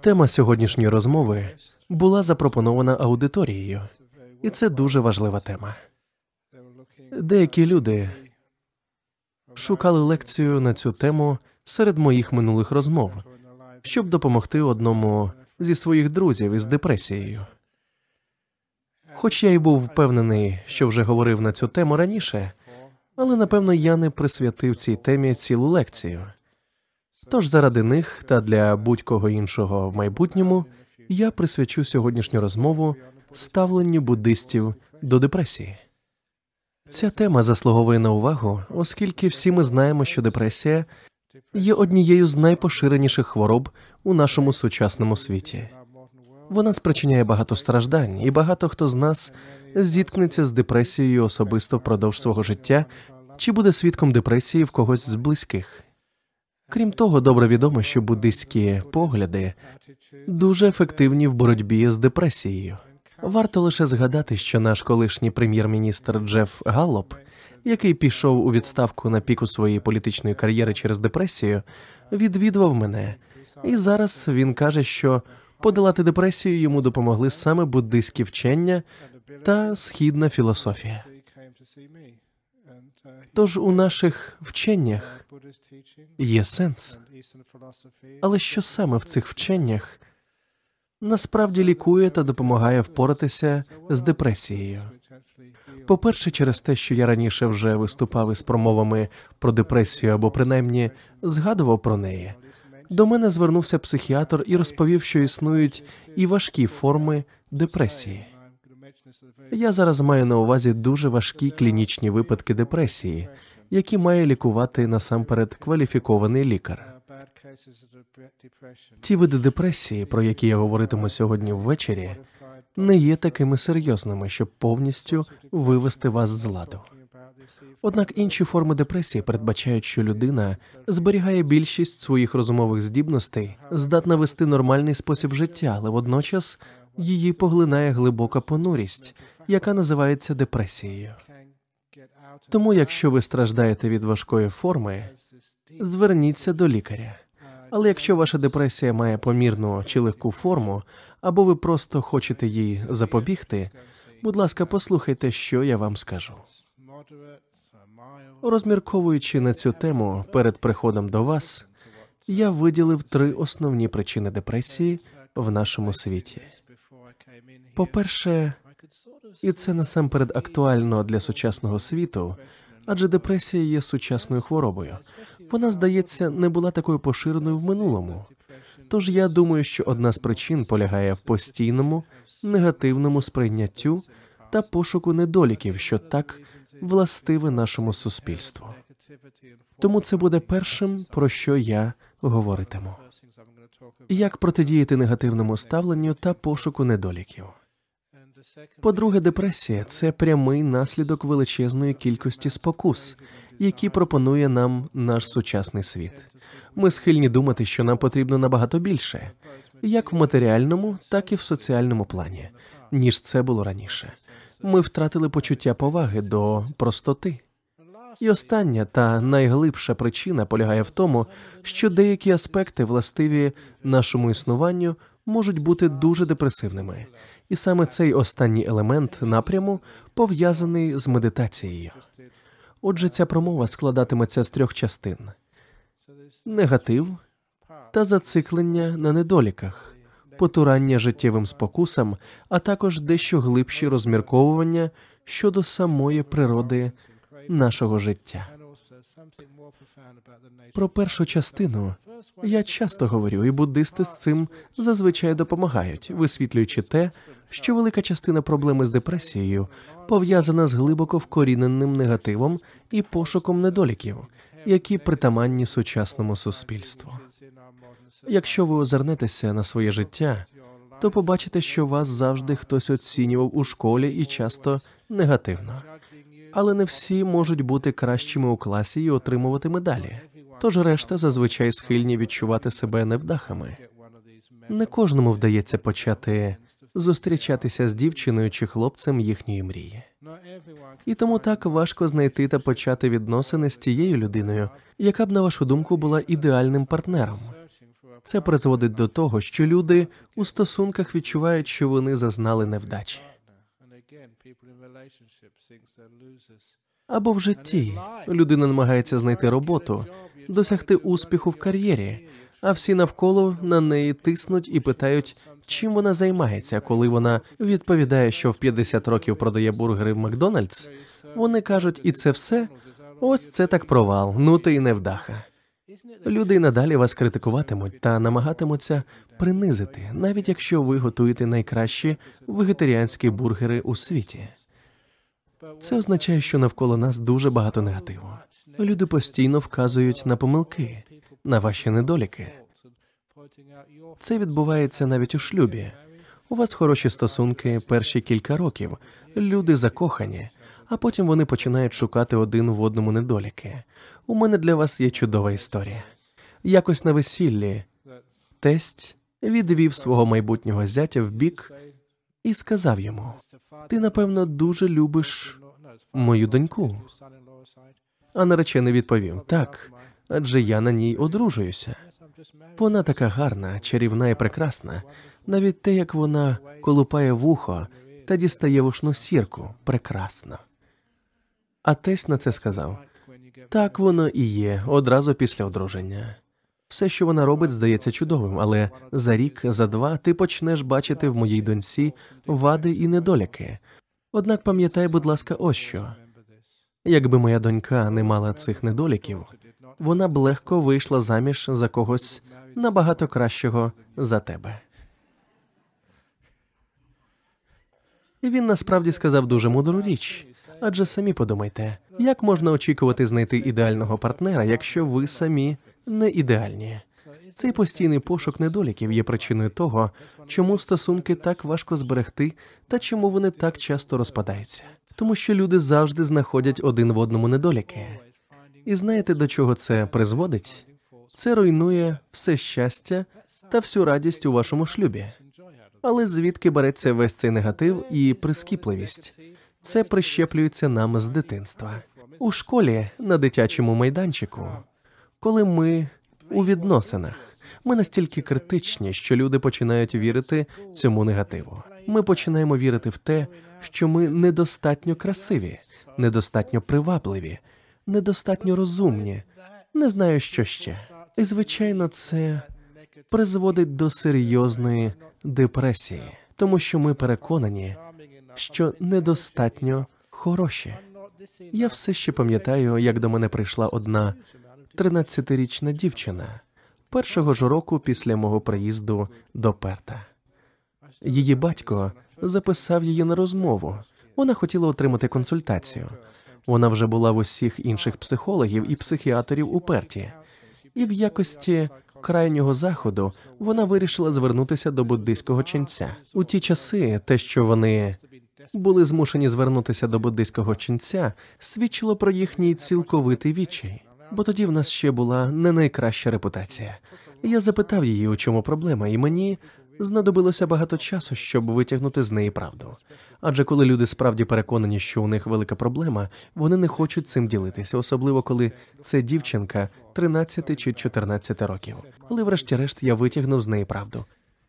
Тема сьогоднішньої розмови була запропонована аудиторією, і це дуже важлива тема. Деякі люди шукали лекцію на цю тему серед моїх минулих розмов, щоб допомогти одному зі своїх друзів із депресією. Хоч я й був впевнений, що вже говорив на цю тему раніше, але напевно я не присвятив цій темі цілу лекцію. Тож заради них та для будь-кого іншого в майбутньому я присвячу сьогоднішню розмову ставленню буддистів до депресії. Ця тема заслуговує на увагу, оскільки всі ми знаємо, що депресія є однією з найпоширеніших хвороб у нашому сучасному світі. Вона спричиняє багато страждань, і багато хто з нас зіткнеться з депресією особисто впродовж свого життя чи буде свідком депресії в когось з близьких. Крім того, добре відомо, що буддистські погляди дуже ефективні в боротьбі з депресією. Варто лише згадати, що наш колишній прем'єр-міністр Джеф Галлоп, який пішов у відставку на піку своєї політичної кар'єри через депресію, відвідував мене, і зараз він каже, що подолати депресію йому допомогли саме буддистські вчення та східна філософія. Тож у наших вченнях є сенс. Але що саме в цих вченнях насправді лікує та допомагає впоратися з депресією? По-перше, через те, що я раніше вже виступав із промовами про депресію або принаймні згадував про неї, до мене звернувся психіатр і розповів, що існують і важкі форми депресії. Я зараз маю на увазі дуже важкі клінічні випадки депресії, які має лікувати насамперед кваліфікований лікар. Ті види депресії, про які я говоритиму сьогодні ввечері, не є такими серйозними, щоб повністю вивести вас з ладу. Однак інші форми депресії передбачають, що людина зберігає більшість своїх розумових здібностей, здатна вести нормальний спосіб життя, але водночас її поглинає глибока понурість, яка називається депресією. Тому, якщо ви страждаєте від важкої форми, зверніться до лікаря. Але якщо ваша депресія має помірну чи легку форму, або ви просто хочете їй запобігти, будь ласка, послухайте, що я вам скажу. Розмірковуючи на цю тему перед приходом до вас, я виділив три основні причини депресії в нашому світі. По-перше, і це насамперед актуально для сучасного світу, адже депресія є сучасною хворобою. Вона, здається, не була такою поширеною в минулому. Тож я думаю, що одна з причин полягає в постійному негативному сприйняттю та пошуку недоліків, що так властиве нашому суспільству. Тому це буде першим, про що я говоритиму. Як протидіяти негативному ставленню та пошуку недоліків. По-друге, депресія це прямий наслідок величезної кількості спокус, які пропонує нам наш сучасний світ. Ми схильні думати, що нам потрібно набагато більше, як в матеріальному, так і в соціальному плані, ніж це було раніше. Ми втратили почуття поваги до простоти. І остання та найглибша причина полягає в тому, що деякі аспекти, властиві нашому існуванню, можуть бути дуже депресивними, і саме цей останній елемент напряму пов'язаний з медитацією. Отже, ця промова складатиметься з трьох частин: негатив та зациклення на недоліках, потурання життєвим спокусам, а також дещо глибші розмірковування щодо самої природи нашого життя. Про першу частину я часто говорю, і буддисти з цим зазвичай допомагають, висвітлюючи те, що велика частина проблеми з депресією пов'язана з глибоко вкоріненим негативом і пошуком недоліків, які притаманні сучасному суспільству. Якщо ви озирнетеся на своє життя, то побачите, що вас завжди хтось оцінював у школі і часто негативно. Але не всі можуть бути кращими у класі і отримувати медалі. Тож решта зазвичай схильні відчувати себе невдахами. Не кожному вдається почати зустрічатися з дівчиною чи хлопцем їхньої мрії. І тому так важко знайти та почати відносини з тією людиною, яка б, на вашу думку, була ідеальним партнером. Це призводить до того, що люди у стосунках відчувають, що вони зазнали невдачі. Або в житті людина намагається знайти роботу, досягти успіху в кар'єрі, а всі навколо на неї тиснуть і питають, чим вона займається, коли вона відповідає, що в 50 років продає бургери в Макдональдс. Вони кажуть, і це все. Ось це так провал, ну ти й невдаха. Люди надалі вас критикуватимуть та намагатимуться принизити, навіть якщо ви готуєте найкращі вегетаріанські бургери у світі. Це означає, що навколо нас дуже багато негативу. Люди постійно вказують на помилки, на ваші недоліки. Це відбувається навіть у шлюбі. У вас хороші стосунки перші кілька років, люди закохані, а потім вони починають шукати один в одному недоліки. У мене для вас є чудова історія. Якось на весіллі тесть відвів свого майбутнього зятя в бік і сказав йому: Ти, напевно, дуже любиш мою доньку. А наречений відповів: Так, адже я на ній одружуюся. Вона така гарна, чарівна і прекрасна, навіть те, як вона колупає вухо та дістає вушну сірку, прекрасно. А тесть на це сказав так воно і є одразу після одруження. Все, що вона робить, здається чудовим, але за рік, за два ти почнеш бачити в моїй доньці вади і недоліки. Однак пам'ятай, будь ласка, ось що якби моя донька не мала цих недоліків, вона б легко вийшла заміж за когось набагато кращого за тебе. І він насправді сказав дуже мудру річ. Адже самі подумайте, як можна очікувати знайти ідеального партнера, якщо ви самі не ідеальні? Цей постійний пошук недоліків є причиною того, чому стосунки так важко зберегти та чому вони так часто розпадаються, тому що люди завжди знаходять один в одному недоліки. І знаєте, до чого це призводить? Це руйнує все щастя та всю радість у вашому шлюбі. Але звідки береться весь цей негатив і прискіпливість? Це прищеплюється нам з дитинства у школі на дитячому майданчику, коли ми у відносинах. Ми настільки критичні, що люди починають вірити цьому негативу. Ми починаємо вірити в те, що ми недостатньо красиві, недостатньо привабливі, недостатньо розумні, не знаю, що ще. І звичайно, це призводить до серйозної депресії, тому що ми переконані, що недостатньо хороші. Я все ще пам'ятаю, як до мене прийшла одна 13-річна дівчина першого ж року після мого приїзду до Перта. Її батько записав її на розмову. Вона хотіла отримати консультацію. Вона вже була в усіх інших психологів і психіатрів у Перті, і в якості крайнього заходу вона вирішила звернутися до буддийського ченця. У ті часи те, що вони були змушені звернутися до буддийського ченця, свідчило про їхній цілковитий відчай, бо тоді в нас ще була не найкраща репутація. Я запитав її, у чому проблема, і мені знадобилося багато часу, щоб витягнути з неї правду. Адже коли люди справді переконані, що у них велика проблема, вони не хочуть цим ділитися, особливо коли це дівчинка 13 чи 14 років. Але, врешті-решт, я витягнув з неї правду.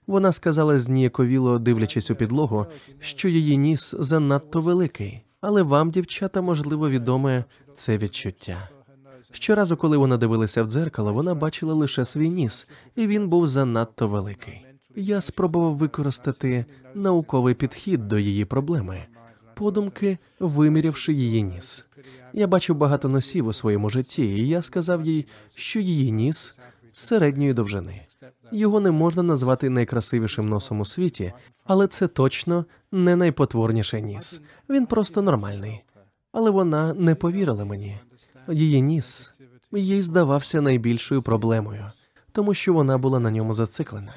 Вона сказала зніяковіло, дивлячись у підлогу, що її ніс занадто великий, але вам, дівчата, можливо, відоме це відчуття. Щоразу, коли вона дивилася в дзеркало, вона бачила лише свій ніс, і він був занадто великий. Я спробував використати науковий підхід до її проблеми, подумки вимірявши її ніс. Я бачив багато носів у своєму житті, і я сказав їй, що її ніс середньої довжини. Його не можна назвати найкрасивішим носом у світі, але це точно не найпотворніший ніс. Він просто нормальний. Але вона не повірила мені. Її ніс їй здавався найбільшою проблемою, тому що вона була на ньому зациклена.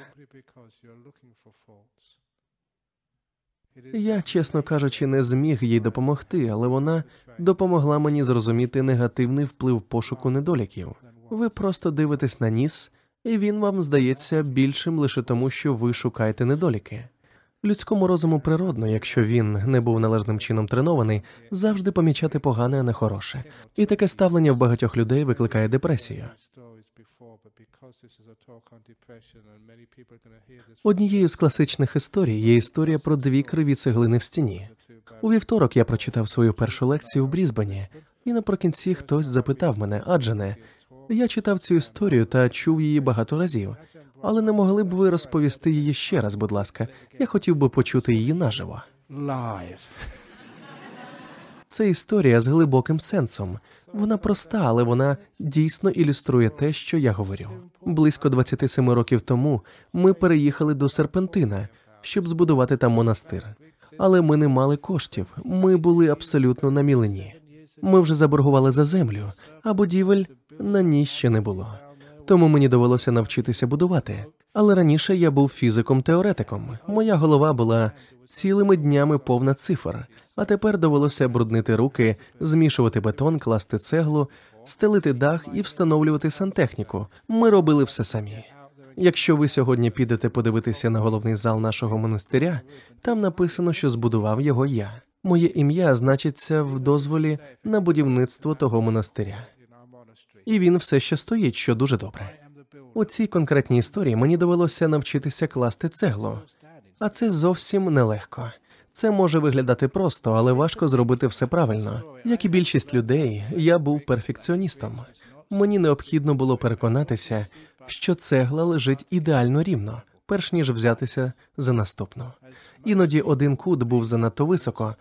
Я, чесно кажучи, не зміг їй допомогти, але вона допомогла мені зрозуміти негативний вплив пошуку недоліків. Ви просто дивитесь на ніс і він вам здається більшим лише тому, що ви шукаєте недоліки. Людському розуму природно, якщо він не був належним чином тренований, завжди помічати погане, а не хороше. І таке ставлення в багатьох людей викликає депресію. Однією з класичних історій є історія про дві криві цеглини в стіні. У вівторок я прочитав свою першу лекцію в Брізбені, і наприкінці хтось запитав мене, адже не я читав цю історію та чув її багато разів, але не могли б ви розповісти її ще раз, будь ласка. Я хотів би почути її наживо. live. Це історія з глибоким сенсом. Вона проста, але вона дійсно ілюструє те, що я говорю. Близько 27 років тому ми переїхали до Серпентина, щоб збудувати там монастир. Але ми не мали коштів. Ми були абсолютно на мілені. Ми вже заборгували за землю, а будівель на ній ще не було. Тому мені довелося навчитися будувати. Але раніше я був фізиком-теоретиком. Моя голова була цілими днями повна цифр, а тепер довелося бруднити руки, змішувати бетон, класти цеглу, стелити дах і встановлювати сантехніку. Ми робили все самі. Якщо ви сьогодні підете подивитися на головний зал нашого монастиря, там написано, що збудував його я. Моє ім'я значиться в дозволі на будівництво того монастиря. І він все ще стоїть, що дуже добре. У цій конкретній історії мені довелося навчитися класти цеглу, а це зовсім нелегко. Це може виглядати просто, але важко зробити все правильно. Як і більшість людей, я був перфекціоністом. Мені необхідно було переконатися, що цегла лежить ідеально рівно, перш ніж взятися за наступну. Іноді один кут був занадто високо.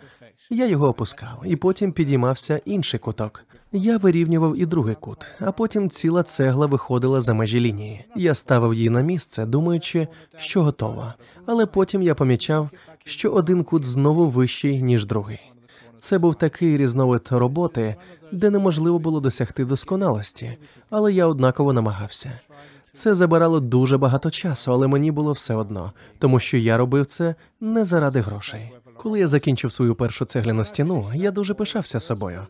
Я його опускав, і потім підіймався інший куток. Я вирівнював і другий кут, а потім ціла цегла виходила за межі лінії. Я ставив її на місце, думаючи, що готово. Але потім я помічав, що один кут знову вищий ніж другий. Це був такий різновид роботи, де неможливо було досягти досконалості, але я однаково намагався. Це забирало дуже багато часу, але мені було все одно, тому що я робив це не заради грошей. Коли я закінчив свою першу цегляну стіну, я дуже пишався собою.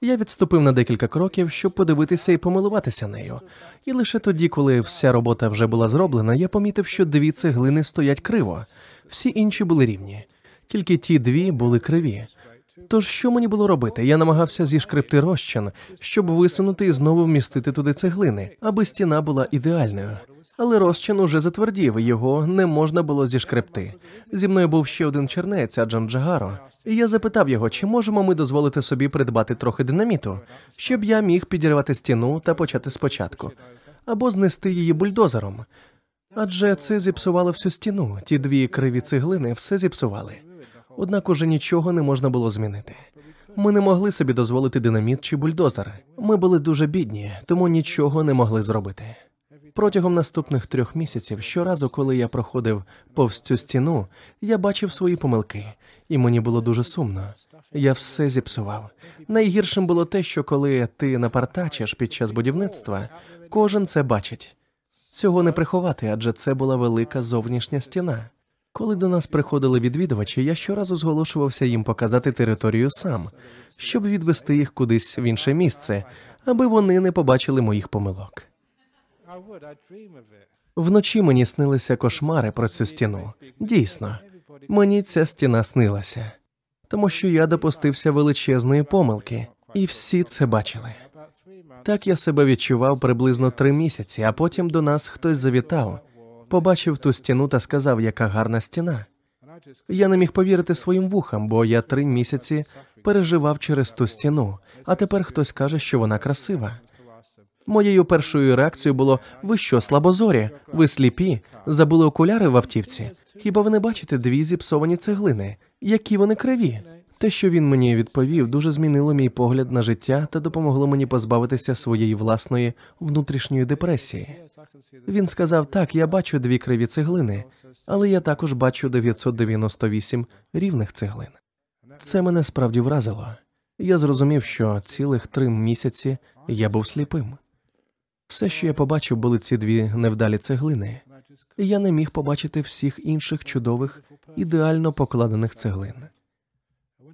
Я відступив на декілька кроків, щоб подивитися і помилуватися нею. І лише тоді, коли вся робота вже була зроблена, я помітив, що дві цеглини стоять криво, всі інші були рівні, тільки ті дві були криві. Тож що мені було робити? Я намагався зішкребти розчин, щоб висунути і знову вмістити туди цеглини, аби стіна була ідеальною. Але розчин уже затвердів, його не можна було зішкребти. Зі мною був ще один чернець, Аджан Джагаро, і я запитав його, чи можемо ми дозволити собі придбати трохи динаміту, щоб я міг підірвати стіну та почати спочатку, або знести її бульдозером. Адже це зіпсувало всю стіну. Ті дві криві цеглини все зіпсували. Однак уже нічого не можна було змінити. Ми не могли собі дозволити динаміт чи бульдозер. Ми були дуже бідні, тому нічого не могли зробити. Протягом наступних трьох місяців, щоразу, коли я проходив повз цю стіну, я бачив свої помилки, і мені було дуже сумно. Я все зіпсував. Найгіршим було те, що коли ти напартачиш під час будівництва, кожен це бачить. Цього не приховати, адже це була велика зовнішня стіна. Коли до нас приходили відвідувачі, я щоразу зголошувався їм показати територію сам, щоб відвести їх кудись в інше місце, аби вони не побачили моїх помилок. Вночі мені снилися кошмари про цю стіну. Дійсно, мені ця стіна снилася, тому що я допустився величезної помилки, і всі це бачили. Так я себе відчував приблизно три місяці, а потім до нас хтось завітав, побачив ту стіну та сказав, яка гарна стіна. Я не міг повірити своїм вухам, бо я три місяці переживав через ту стіну, а тепер хтось каже, що вона красива. Моєю першою реакцією було: ви що, слабозорі? Ви сліпі? Забули окуляри в автівці? Хіба ви не бачите дві зіпсовані цеглини? Які вони криві? Те, що він мені відповів, дуже змінило мій погляд на життя та допомогло мені позбавитися своєї власної внутрішньої депресії. Він сказав: так, я бачу дві криві цеглини, але я також бачу 998 рівних цеглин. Це мене справді вразило. Я зрозумів, що цілих три місяці я був сліпим. Все, що я побачив, були ці дві невдалі цеглини, я не міг побачити всіх інших чудових, ідеально покладених цеглин.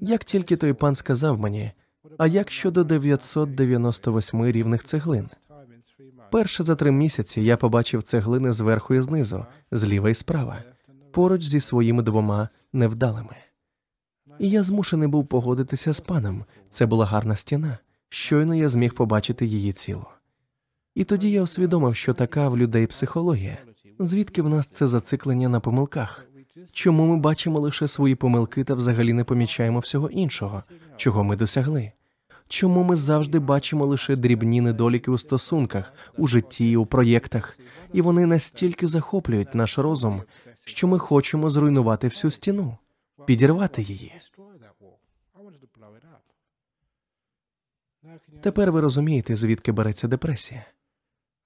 Як тільки той пан сказав мені, а як щодо 998 рівних цеглин? Перше за три місяці я побачив цеглини зверху і знизу, зліва і справа, поруч зі своїми двома невдалими. І я змушений був погодитися з паном. Це була гарна стіна. Щойно я зміг побачити її цілу. І тоді я усвідомив, що така в людей психологія. Звідки в нас це зациклення на помилках? Чому ми бачимо лише свої помилки та взагалі не помічаємо всього іншого, чого ми досягли? Чому ми завжди бачимо лише дрібні недоліки у стосунках, у житті, у проєктах, і вони настільки захоплюють наш розум, що ми хочемо зруйнувати всю стіну, підірвати її? Тепер ви розумієте, звідки береться депресія.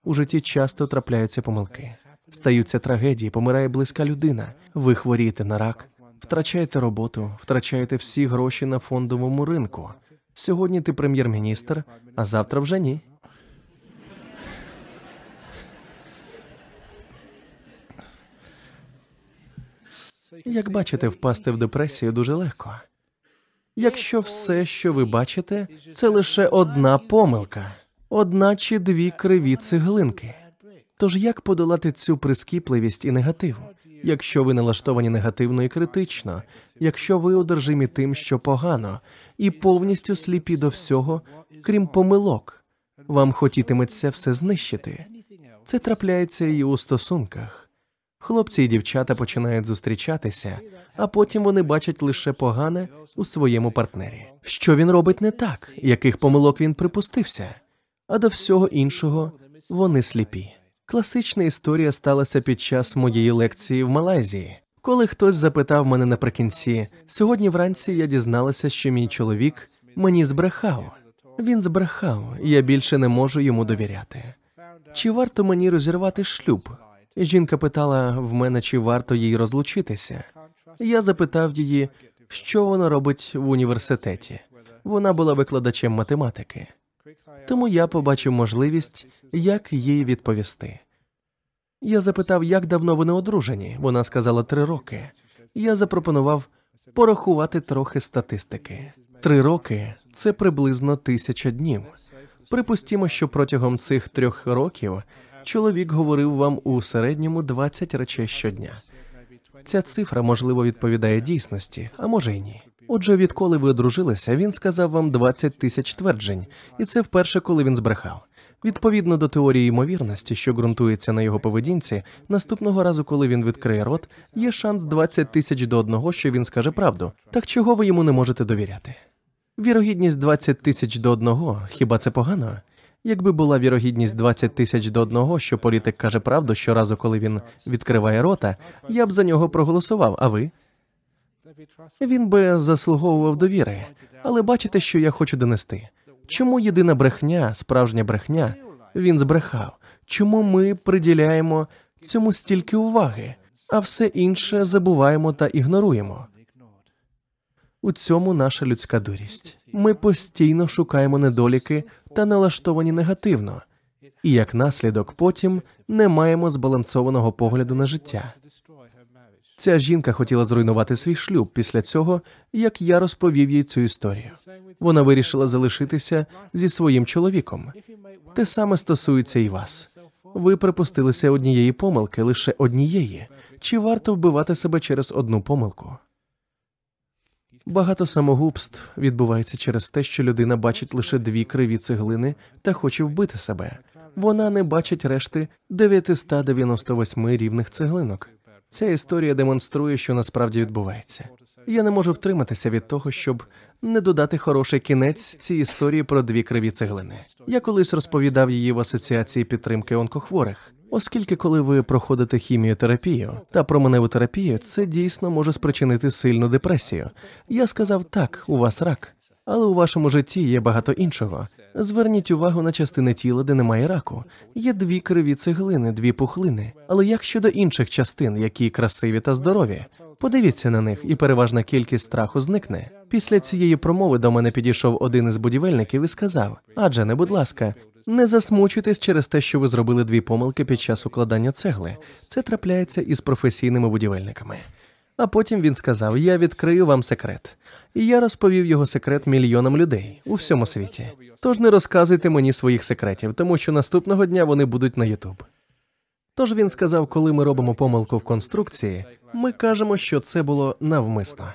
У житті часто трапляються помилки, стаються трагедії, помирає близька людина. Ви хворієте на рак, втрачаєте роботу, втрачаєте всі гроші на фондовому ринку. Сьогодні ти прем'єр-міністр, а завтра вже ні. Як бачите, впасти в депресію дуже легко. Якщо все, що ви бачите, це лише одна помилка, одна чи дві криві цеглинки. Тож як подолати цю прискіпливість і негатив? Якщо ви налаштовані негативно і критично, якщо ви одержимі тим, що погано, і повністю сліпі до всього, крім помилок, вам хотітиметься все знищити. Це трапляється і у стосунках. Хлопці і дівчата починають зустрічатися, а потім вони бачать лише погане у своєму партнері. Що він робить не так, яких помилок він припустився, а до всього іншого вони сліпі. Класична історія сталася під час моєї лекції в Малайзії, коли хтось запитав мене наприкінці: сьогодні вранці я дізналася, що мій чоловік мені збрехав. Він збрехав, і я більше не можу йому довіряти. Чи варто мені розірвати шлюб? Жінка питала в мене, чи варто їй розлучитися. Я запитав її, що вона робить в університеті. Вона була викладачем математики. Тому я побачив можливість, як їй відповісти. Я запитав, як давно вони одружені. Вона сказала три роки. Я запропонував порахувати трохи статистики. Три роки це приблизно тисяча днів. Припустімо, що протягом цих трьох років чоловік говорив вам у середньому 20 речей щодня. Ця цифра, можливо, відповідає дійсності, а може й ні. Отже, відколи ви одружилися, він сказав вам 20 тисяч тверджень, і це вперше, коли він збрехав. Відповідно до теорії ймовірності, що ґрунтується на його поведінці, наступного разу, коли він відкриє рот, є шанс 20 тисяч до одного, що він скаже правду. Так чого ви йому не можете довіряти? Вірогідність 20 тисяч до одного, хіба це погано? Якби була вірогідність 20 тисяч до одного, що політик каже правду щоразу, коли він відкриває рота, я б за нього проголосував. А ви? Він би заслуговував довіри. Але бачите, що я хочу донести. Чому єдина брехня, справжня брехня, він збрехав? Чому ми приділяємо цьому стільки уваги, а все інше забуваємо та ігноруємо? У цьому наша людська дурість. Ми постійно шукаємо недоліки та налаштовані негативно, і як наслідок потім не маємо збалансованого погляду на життя. Ця жінка хотіла зруйнувати свій шлюб після цього, як я розповів їй цю історію. Вона вирішила залишитися зі своїм чоловіком. Те саме стосується і вас. Ви припустилися однієї помилки, лише однієї. Чи варто вбивати себе через одну помилку? Багато самогубств відбувається через те, що людина бачить лише дві криві цеглини та хоче вбити себе. Вона не бачить решти 998 рівних цеглинок. Ця історія демонструє, що насправді відбувається. Я не можу втриматися від того, щоб не додати хороший кінець цій історії про дві криві цеглини. Я колись розповідав її в асоціації підтримки онкохворих. Оскільки, коли ви проходите хіміотерапію та променеву терапію, це дійсно може спричинити сильну депресію. Я сказав так, у вас рак, але у вашому житті є багато іншого. Зверніть увагу на частини тіла, де немає раку. Є дві криві цеглини, дві пухлини. Але як щодо інших частин, які красиві та здорові? Подивіться на них, і переважна кількість страху зникне. Після цієї промови до мене підійшов один із будівельників і сказав: Адже не, будь ласка, не засмучуйтесь через те, що ви зробили дві помилки під час укладання цегли. Це трапляється із професійними будівельниками. А потім він сказав: Я відкрию вам секрет. І я розповів його секрет мільйонам людей у всьому світі. Тож не розказуйте мені своїх секретів, тому що наступного дня вони будуть на Ютуб. Тож він сказав, коли ми робимо помилку в конструкції, ми кажемо, що це було навмисно.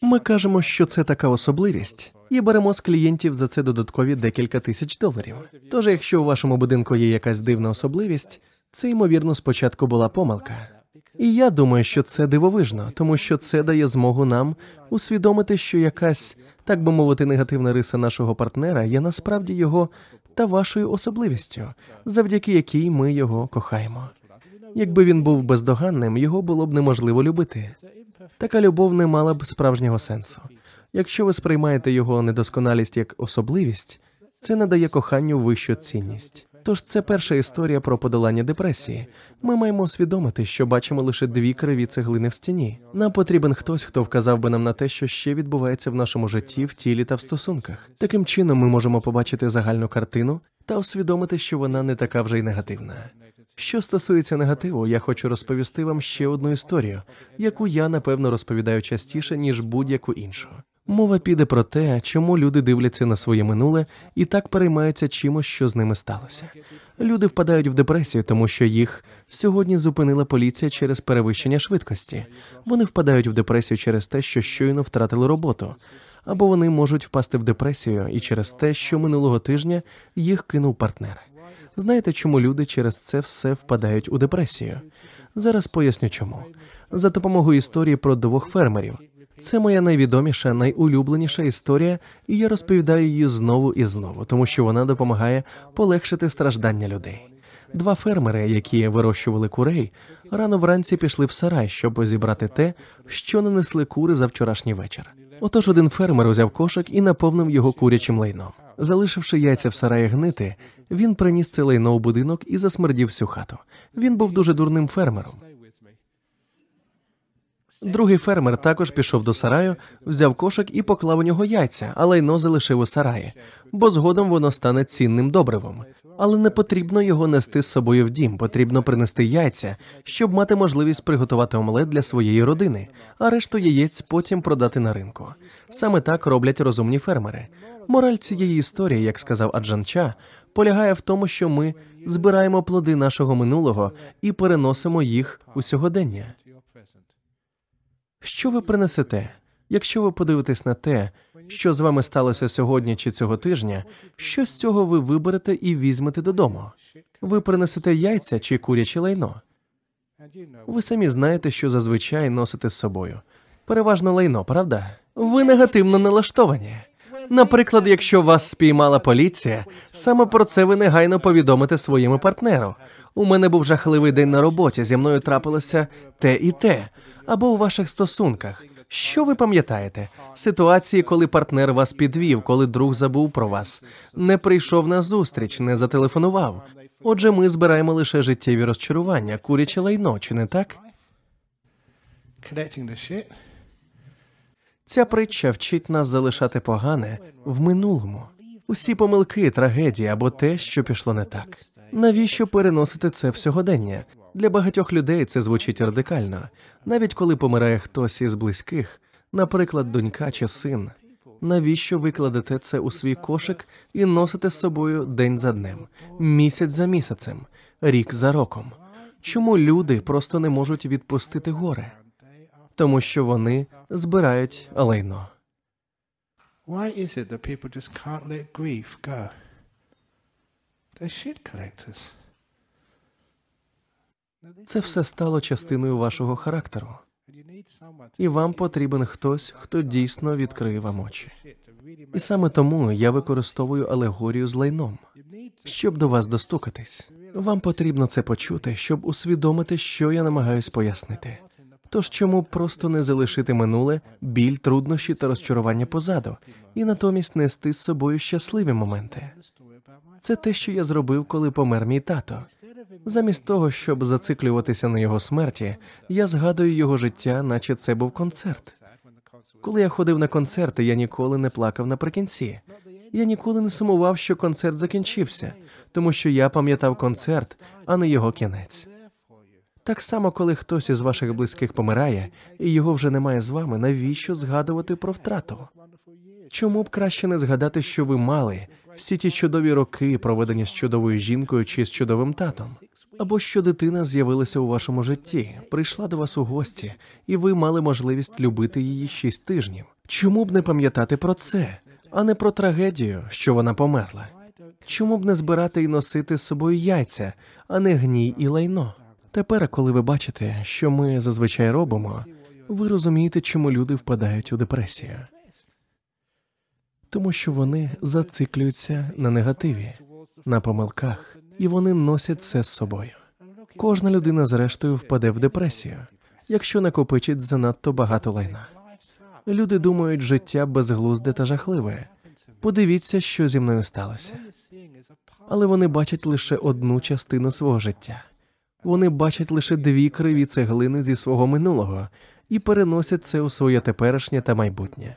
Ми кажемо, що це така особливість, і беремо з клієнтів за це додаткові декілька тисяч доларів. Тож, якщо у вашому будинку є якась дивна особливість, це ймовірно спочатку була помилка. І я думаю, що це дивовижно, тому що це дає змогу нам усвідомити, що якась, так би мовити, негативна риса нашого партнера є насправді його та вашою особливістю, завдяки якій ми його кохаємо. Якби він був бездоганним, його було б неможливо любити. Така любов не мала б справжнього сенсу. Якщо ви сприймаєте його недосконалість як особливість, це надає коханню вищу цінність. Тож це перша історія про подолання депресії. Ми маємо усвідомити, що бачимо лише дві криві цеглини в стіні. Нам потрібен хтось, хто вказав би нам на те, що ще відбувається в нашому житті, в тілі та в стосунках. Таким чином, ми можемо побачити загальну картину та усвідомити, що вона не така вже й негативна. Що стосується негативу, я хочу розповісти вам ще одну історію, яку я напевно розповідаю частіше ніж будь-яку іншу. Мова піде про те, чому люди дивляться на своє минуле і так переймаються чимось, що з ними сталося. Люди впадають в депресію, тому що їх сьогодні зупинила поліція через перевищення швидкості. Вони впадають в депресію через те, що щойно втратили роботу, або вони можуть впасти в депресію і через те, що минулого тижня їх кинув партнер. Знаєте, чому люди через це все впадають у депресію? Зараз поясню чому. За допомогою історії про двох фермерів. Це моя найвідоміша, найулюбленіша історія, і я розповідаю її знову і знову, тому що вона допомагає полегшити страждання людей. Два фермери, які вирощували курей, рано вранці пішли в сарай, щоб зібрати те, що нанесли кури за вчорашній вечір. Отож, один фермер узяв кошик і наповнив його курячим лайном. Залишивши яйця в сараї гнити, він приніс це лайно у будинок і засмердів всю хату. Він був дуже дурним фермером. Другий фермер також пішов до сараю, взяв кошик і поклав у нього яйця, а лайно залишив у сараї, бо згодом воно стане цінним добривом. Але не потрібно його нести з собою в дім, потрібно принести яйця, щоб мати можливість приготувати омлет для своєї родини, а решту яєць потім продати на ринку. Саме так роблять розумні фермери. Мораль цієї історії, як сказав Аджанча, полягає в тому, що ми збираємо плоди нашого минулого і переносимо їх у сьогодення. Що ви принесете? Якщо ви подивитесь на те, що з вами сталося сьогодні чи цього тижня, що з цього ви виберете і візьмете додому? Ви принесете яйця чи куряче лайно? Ви самі знаєте, що зазвичай носите з собою. Переважно лайно, правда? Ви негативно налаштовані. Наприклад, якщо вас спіймала поліція, саме про це ви негайно повідомите своєму партнеру. У мене був жахливий день на роботі, зі мною трапилося те і те, або у ваших стосунках. Що ви пам'ятаєте? Ситуації, коли партнер вас підвів, коли друг забув про вас, не прийшов на зустріч, не зателефонував. Отже, ми збираємо лише життєві розчарування, куряче лайно, чи не так? Ця притча вчить нас залишати погане в минулому. Усі помилки, трагедії або те, що пішло не так. Навіщо переносити це в сьогодення? Для багатьох людей це звучить радикально, навіть коли помирає хтось із близьких, наприклад, донька чи син. Навіщо ви це у свій кошик і носите з собою день за днем, місяць за місяцем, рік за роком? Чому люди просто не можуть відпустити горе? Тому що вони збирають лайно. Why is it that people just can't let grief go? Це все стало частиною вашого характеру, і вам потрібен хтось, хто дійсно відкриє вам очі. І саме тому я використовую алегорію з лайном, щоб до вас достукатись. Вам потрібно це почути, щоб усвідомити, що я намагаюсь пояснити. Тож чому просто не залишити минуле, біль, труднощі та розчарування позаду, і натомість нести з собою щасливі моменти. Це те, що я зробив, коли помер мій тато. Замість того, щоб зациклюватися на його смерті, я згадую його життя, наче це був концерт. Коли я ходив на концерти, я ніколи не плакав наприкінці. Я ніколи не сумував, що концерт закінчився, тому що я пам'ятав концерт, а не його кінець. Так само, коли хтось із ваших близьких помирає, і його вже немає з вами, навіщо згадувати про втрату? Чому б краще не згадати, що ви мали всі ті чудові роки, проведені з чудовою жінкою чи з чудовим татом? Або що дитина з'явилася у вашому житті, прийшла до вас у гості, і ви мали можливість любити її шість тижнів. Чому б не пам'ятати про це? а не про трагедію, що вона померла. Чому б не збирати і носити з собою яйця, а не гній і лайно? Тепер, коли ви бачите, що ми зазвичай робимо, ви розумієте, чому люди впадають у депресію. Тому що вони зациклюються на негативі, на помилках, і вони носять це з собою. Кожна людина, зрештою, впаде в депресію, якщо накопичить занадто багато лайна. Люди думають, життя безглузде та жахливе. Подивіться, що зі мною сталося. Але вони бачать лише одну частину свого життя. Вони бачать лише дві криві цеглини зі свого минулого і переносять це у своє теперішнє та майбутнє.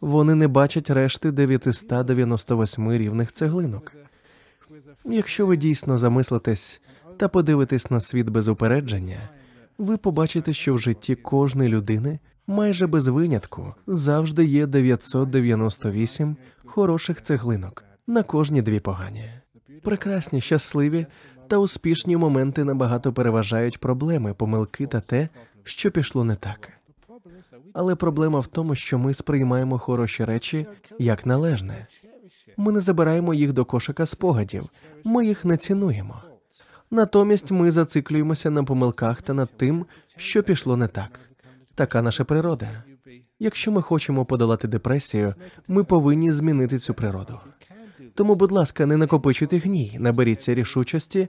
Вони не бачать решти 998 рівних цеглинок. Якщо ви дійсно замислитесь та подивитесь на світ без упередження, ви побачите, що в житті кожної людини майже без винятку завжди є 998 хороших цеглинок на кожні дві погані. Прекрасні, щасливі та успішні моменти набагато переважають проблеми, помилки та те, що пішло не так. Але проблема в тому, що ми сприймаємо хороші речі як належне. Ми не забираємо їх до кошика спогадів, ми їх не цінуємо. Натомість ми зациклюємося на помилках та над тим, що пішло не так. Така наша природа. Якщо ми хочемо подолати депресію, ми повинні змінити цю природу. Тому, будь ласка, не накопичуйте гній, наберіться рішучості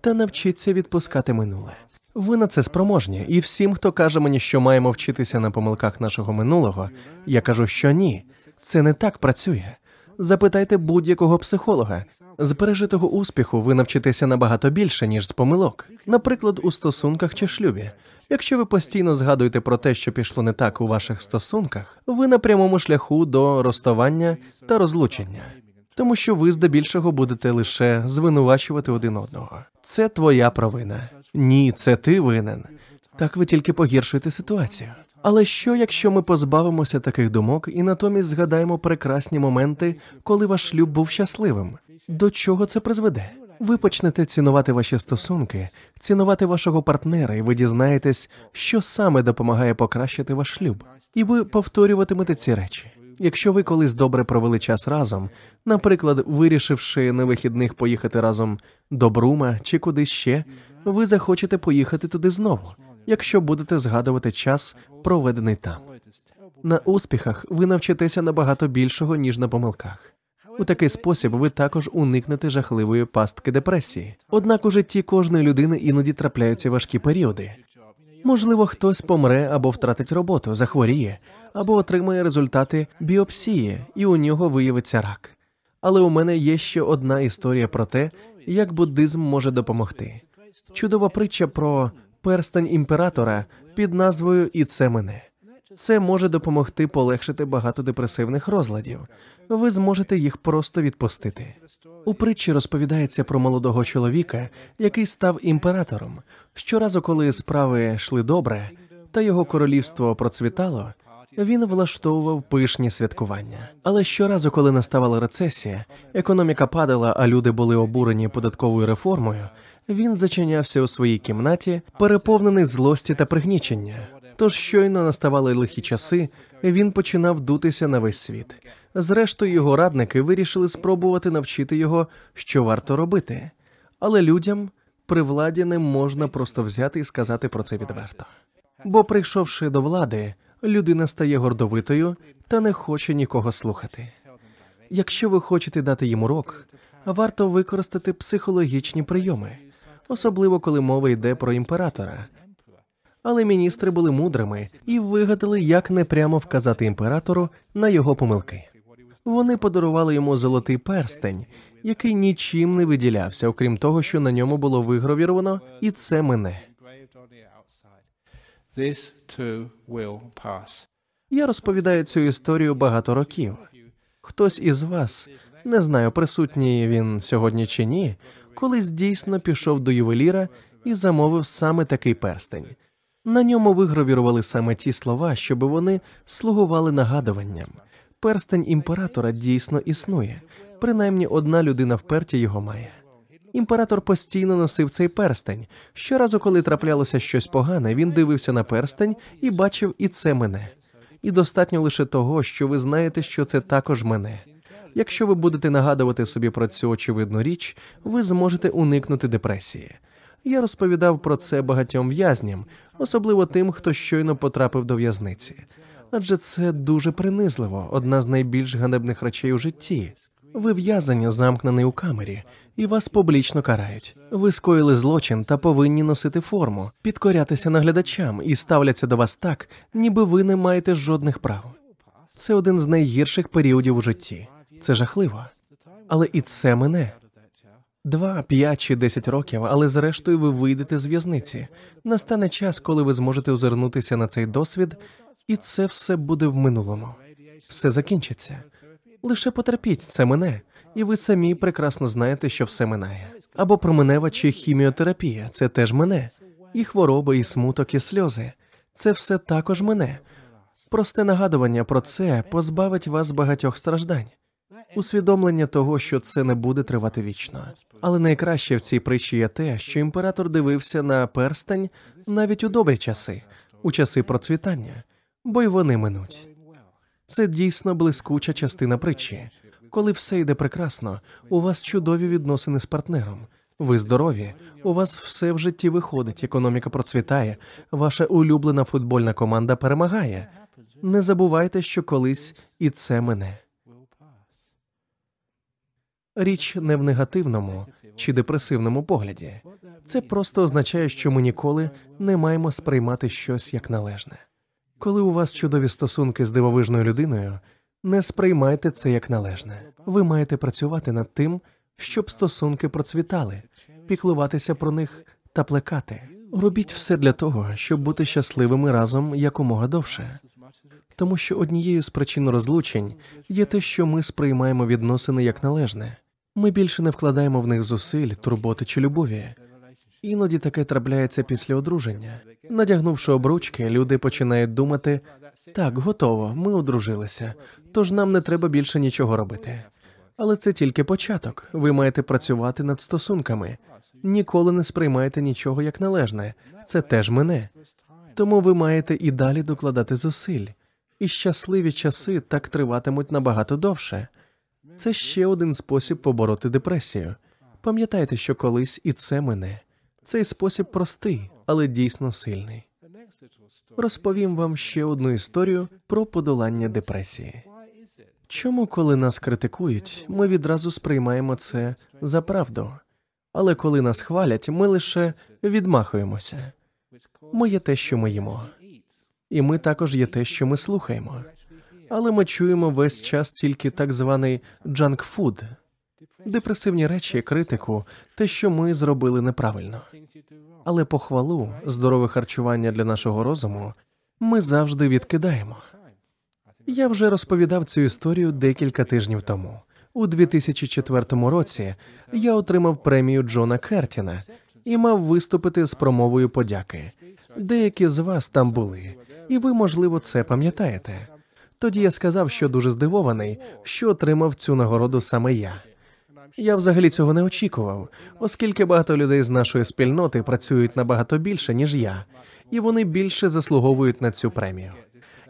та навчіться відпускати минуле. Ви на це спроможні, і всім, хто каже мені, що маємо вчитися на помилках нашого минулого, я кажу, що ні, це не так працює. Запитайте будь-якого психолога. З пережитого успіху ви навчитеся набагато більше, ніж з помилок, наприклад, у стосунках чи шлюбі. Якщо ви постійно згадуєте про те, що пішло не так у ваших стосунках, ви на прямому шляху до розставання та розлучення, тому що ви здебільшого будете лише звинувачувати один одного. Це твоя провина. Ні, це ти винен. Так ви тільки погіршуєте ситуацію. Але що, якщо ми позбавимося таких думок і натомість згадаємо прекрасні моменти, коли ваш шлюб був щасливим? До чого це призведе? Ви почнете цінувати ваші стосунки, цінувати вашого партнера, і ви дізнаєтесь, що саме допомагає покращити ваш шлюб, і ви повторюватимете ці речі. Якщо ви колись добре провели час разом, наприклад, вирішивши на вихідних поїхати разом до Брума чи кудись ще, ви захочете поїхати туди знову, якщо будете згадувати час, проведений там. На успіхах ви навчитеся набагато більшого, ніж на помилках. У такий спосіб ви також уникнете жахливої пастки депресії. Однак у житті кожної людини іноді трапляються важкі періоди. Можливо, хтось помре або втратить роботу, захворіє, або отримає результати біопсії, і у нього виявиться рак. Але у мене є ще одна історія про те, як буддизм може допомогти. Чудова притча про перстень імператора під назвою І це мене. Це може допомогти полегшити багато депресивних розладів. Ви зможете їх просто відпустити. У притчі розповідається про молодого чоловіка, який став імператором. Щоразу, коли справи йшли добре, та його королівство процвітало, він влаштовував пишні святкування. Але щоразу, коли наставала рецесія, економіка падала, а люди були обурені податковою реформою. Він зачинявся у своїй кімнаті, переповнений злості та пригнічення. Тож щойно наставали лихі часи, він починав дутися на весь світ. Зрештою, його радники вирішили спробувати навчити його, що варто робити. Але людям при владі не можна просто взяти і сказати про це відверто. Бо, прийшовши до влади, людина стає гордовитою та не хоче нікого слухати. Якщо ви хочете дати їм урок, варто використати психологічні прийоми, особливо коли мова йде про імператора. Але міністри були мудрими і вигадали, як непрямо вказати імператору на його помилки. Вони подарували йому золотий перстень, який нічим не виділявся, окрім того, що на ньому було вигравіровано, і це мене. This too will pass. Я розповідаю цю історію багато років. Хтось із вас, не знаю, присутній він сьогодні чи ні, колись дійсно пішов до ювеліра і замовив саме такий перстень. На ньому вигравірували саме ті слова, щоб вони слугували нагадуванням. Перстень імператора дійсно існує. Принаймні одна людина вперті його має. Імператор постійно носив цей перстень. Щоразу, коли траплялося щось погане, він дивився на перстень і бачив і це мене. і достатньо лише того, що ви знаєте, що це також мене. Якщо ви будете нагадувати собі про цю очевидну річ, ви зможете уникнути депресії. Я розповідав про це багатьом в'язням, особливо тим, хто щойно потрапив до в'язниці. Адже це дуже принизливо, одна з найбільш ганебних речей у житті. Ви в'язані, замкнений у камері, і вас публічно карають. Ви скоїли злочин та повинні носити форму, підкорятися наглядачам і ставляться до вас так, ніби ви не маєте жодних прав. Це один з найгірших періодів у житті. Це жахливо. Але і це мене. Два, п'ять чи десять років, але зрештою ви вийдете з в'язниці. Настане час, коли ви зможете озирнутися на цей досвід, і це все буде в минулому. Все закінчиться. Лише потерпіть, це мене, і ви самі прекрасно знаєте, що все минає. Або променева чи хіміотерапія це теж мене, і хвороби, і смуток, і сльози. Це все також мене. Просте нагадування про це позбавить вас багатьох страждань, усвідомлення того, що це не буде тривати вічно. Але найкраще в цій притчі є те, що імператор дивився на перстень навіть у добрі часи, у часи процвітання, бо й вони минуть. Це дійсно блискуча частина притчі. Коли все йде прекрасно, у вас чудові відносини з партнером. Ви здорові, у вас все в житті виходить, економіка процвітає, ваша улюблена футбольна команда перемагає. Не забувайте, що колись і це мене. Річ не в негативному чи депресивному погляді. Це просто означає, що ми ніколи не маємо сприймати щось як належне. Коли у вас чудові стосунки з дивовижною людиною, не сприймайте це як належне. Ви маєте працювати над тим, щоб стосунки процвітали, піклуватися про них та плекати. Робіть все для того, щоб бути щасливими разом якомога довше. Тому що однією з причин розлучень є те, що ми сприймаємо відносини як належне. Ми більше не вкладаємо в них зусиль, турботи чи любові. Іноді таке трапляється після одруження. Надягнувши обручки, люди починають думати так, готово, ми одружилися, тож нам не треба більше нічого робити. Але це тільки початок. Ви маєте працювати над стосунками. Ніколи не сприймайте нічого як належне. Це теж мене. Тому ви маєте і далі докладати зусиль. І щасливі часи так триватимуть набагато довше. Це ще один спосіб побороти депресію. Пам'ятайте, що колись і це мене. Цей спосіб простий, але дійсно сильний. Розповім вам ще одну історію про подолання депресії. Чому, коли нас критикують, ми відразу сприймаємо це за правду, але коли нас хвалять, ми лише відмахуємося. Ми є те, що ми їмо, і ми також є те, що ми слухаємо. Але ми чуємо весь час тільки так званий junk food – депресивні речі, критику, те, що ми зробили неправильно. Але похвалу, здорове харчування для нашого розуму ми завжди відкидаємо. Я вже розповідав цю історію декілька тижнів тому. У 2004 році я отримав премію Джона Кертіна і мав виступити з промовою подяки. Деякі з вас там були, і ви, можливо, це пам'ятаєте. Тоді я сказав, що дуже здивований, що отримав цю нагороду саме я. Я взагалі цього не очікував, оскільки багато людей з нашої спільноти працюють набагато більше, ніж я, і вони більше заслуговують на цю премію.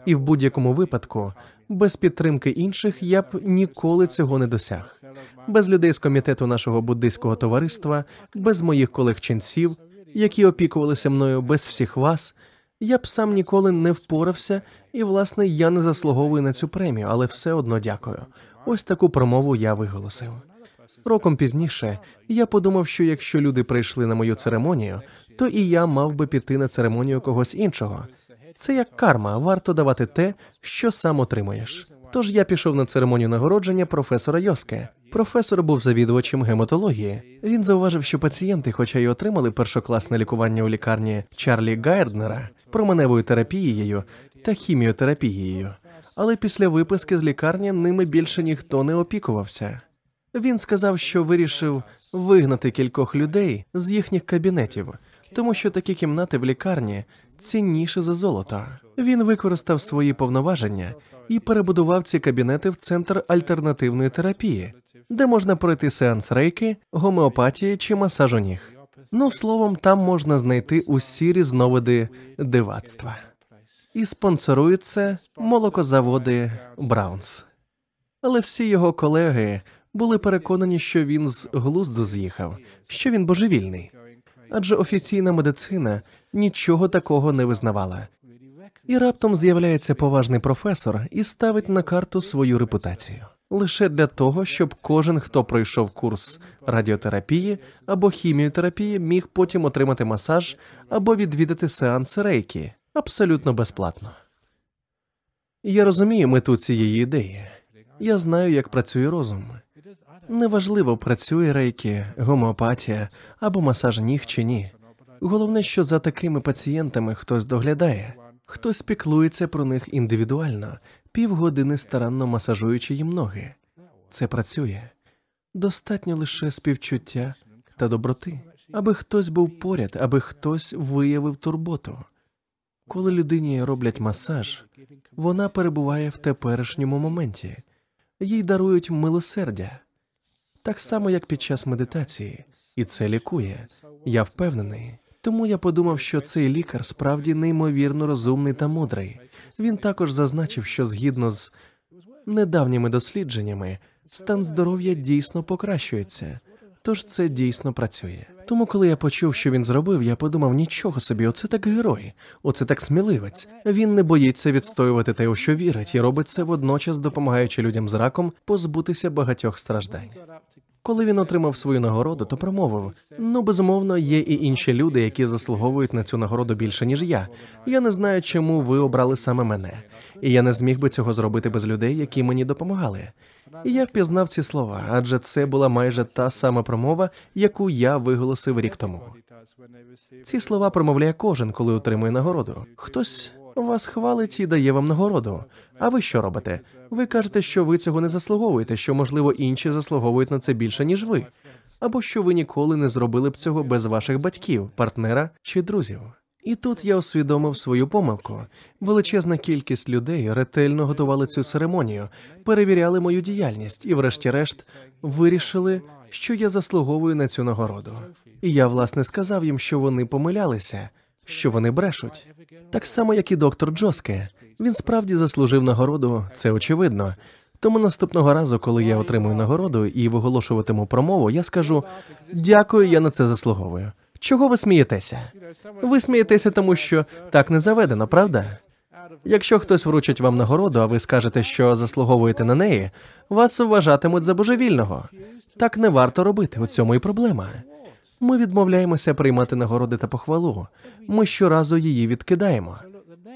І в будь-якому випадку, без підтримки інших я б ніколи цього не досяг. Без людей з комітету нашого буддийського товариства, без моїх колег ченців, які опікувалися мною без всіх вас, я б сам ніколи не впорався, і власне я не заслуговую на цю премію, але все одно дякую. Ось таку промову я виголосив. Роком пізніше я подумав, що якщо люди прийшли на мою церемонію, то і я мав би піти на церемонію когось іншого. Це як карма, варто давати те, що сам отримуєш. Тож я пішов на церемонію нагородження професора Йоске. Професор був завідувачем гематології. Він зауважив, що пацієнти, хоча й отримали першокласне лікування у лікарні Чарлі Гайрднера, променевою терапією та хіміотерапією, але після виписки з лікарні ними більше ніхто не опікувався. Він сказав, що вирішив вигнати кількох людей з їхніх кабінетів, тому що такі кімнати в лікарні цінніше за золото. Він використав свої повноваження і перебудував ці кабінети в центр альтернативної терапії, де можна пройти сеанс рейки, гомеопатії чи масажу ніг. Ну словом, там можна знайти усі різновиди дивацтва. і спонсорують це молокозаводи Браунс. Але всі його колеги були переконані, що він з глузду з'їхав, що він божевільний, адже офіційна медицина нічого такого не визнавала. І раптом з'являється поважний професор і ставить на карту свою репутацію лише для того, щоб кожен, хто пройшов курс радіотерапії або хіміотерапії, міг потім отримати масаж або відвідати сеанс рейки абсолютно безплатно. Я розумію мету цієї ідеї. Я знаю, як працює розум. Неважливо, працює рейки, гомеопатія або масаж ніг чи ні. Головне, що за такими пацієнтами хтось доглядає, хтось піклується про них індивідуально, півгодини старанно масажуючи їм ноги. Це працює. Достатньо лише співчуття та доброти, аби хтось був поряд, аби хтось виявив турботу. Коли людині роблять масаж, вона перебуває в теперішньому моменті, їй дарують милосердя, так само як під час медитації, і це лікує. Я впевнений. Тому я подумав, що цей лікар справді неймовірно розумний та мудрий. Він також зазначив, що згідно з недавніми дослідженнями стан здоров'я дійсно покращується, тож це дійсно працює. Тому, коли я почув, що він зробив, я подумав: нічого собі, оце так герой, оце так сміливець. Він не боїться відстоювати те, у що вірить, і робить це водночас, допомагаючи людям з раком позбутися багатьох страждань. Коли він отримав свою нагороду, то промовив: ну безумовно, є і інші люди, які заслуговують на цю нагороду більше ніж я. Я не знаю, чому ви обрали саме мене, і я не зміг би цього зробити без людей, які мені допомагали. І я впізнав ці слова, адже це була майже та сама промова, яку я виголосив рік тому. Ці слова промовляє кожен, коли отримує нагороду. Хтось вас хвалить і дає вам нагороду. А ви що робите? Ви кажете, що ви цього не заслуговуєте, що, можливо, інші заслуговують на це більше, ніж ви, або що ви ніколи не зробили б цього без ваших батьків, партнера чи друзів. І тут я усвідомив свою помилку. Величезна кількість людей ретельно готували цю церемонію, перевіряли мою діяльність і, врешті-решт, вирішили, що я заслуговую на цю нагороду. І я власне сказав їм, що вони помилялися, що вони брешуть. Так само, як і доктор Джоске. Він справді заслужив нагороду, це очевидно. Тому наступного разу, коли я отримую нагороду і виголошуватиму промову, я скажу дякую, я на це заслуговую. Чого ви смієтеся? Ви смієтеся, тому що так не заведено, правда? Якщо хтось вручить вам нагороду, а ви скажете, що заслуговуєте на неї, вас вважатимуть за божевільного. Так не варто робити. У цьому і проблема. Ми відмовляємося приймати нагороди та похвалу. Ми щоразу її відкидаємо.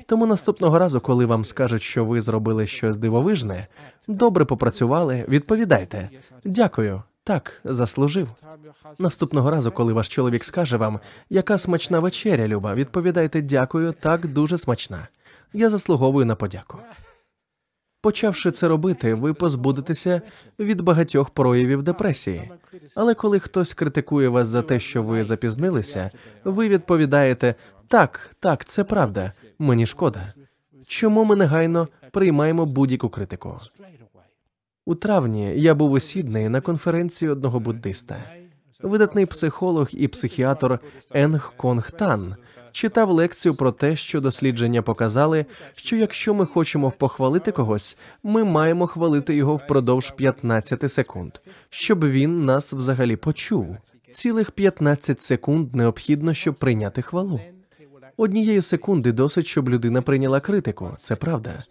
Тому наступного разу, коли вам скажуть, що ви зробили щось дивовижне, добре попрацювали, відповідайте дякую, так заслужив. Наступного разу, коли ваш чоловік скаже вам, яка смачна вечеря, Люба, відповідайте дякую, так дуже смачна. Я заслуговую на подяку. Почавши це робити, ви позбудетеся від багатьох проявів депресії. Але коли хтось критикує вас за те, що ви запізнилися, ви відповідаєте так, так, це правда, мені шкода. Чому ми негайно приймаємо будь-яку критику? У травні я був у Сіднеї на конференції одного буддиста. Видатний психолог і психіатр Енг Конг Тан читав лекцію про те, що дослідження показали, що якщо ми хочемо похвалити когось, ми маємо хвалити його впродовж 15 секунд, щоб він нас взагалі почув. Цілих 15 секунд необхідно, щоб прийняти хвалу. Однієї секунди досить, щоб людина прийняла критику. Це правда.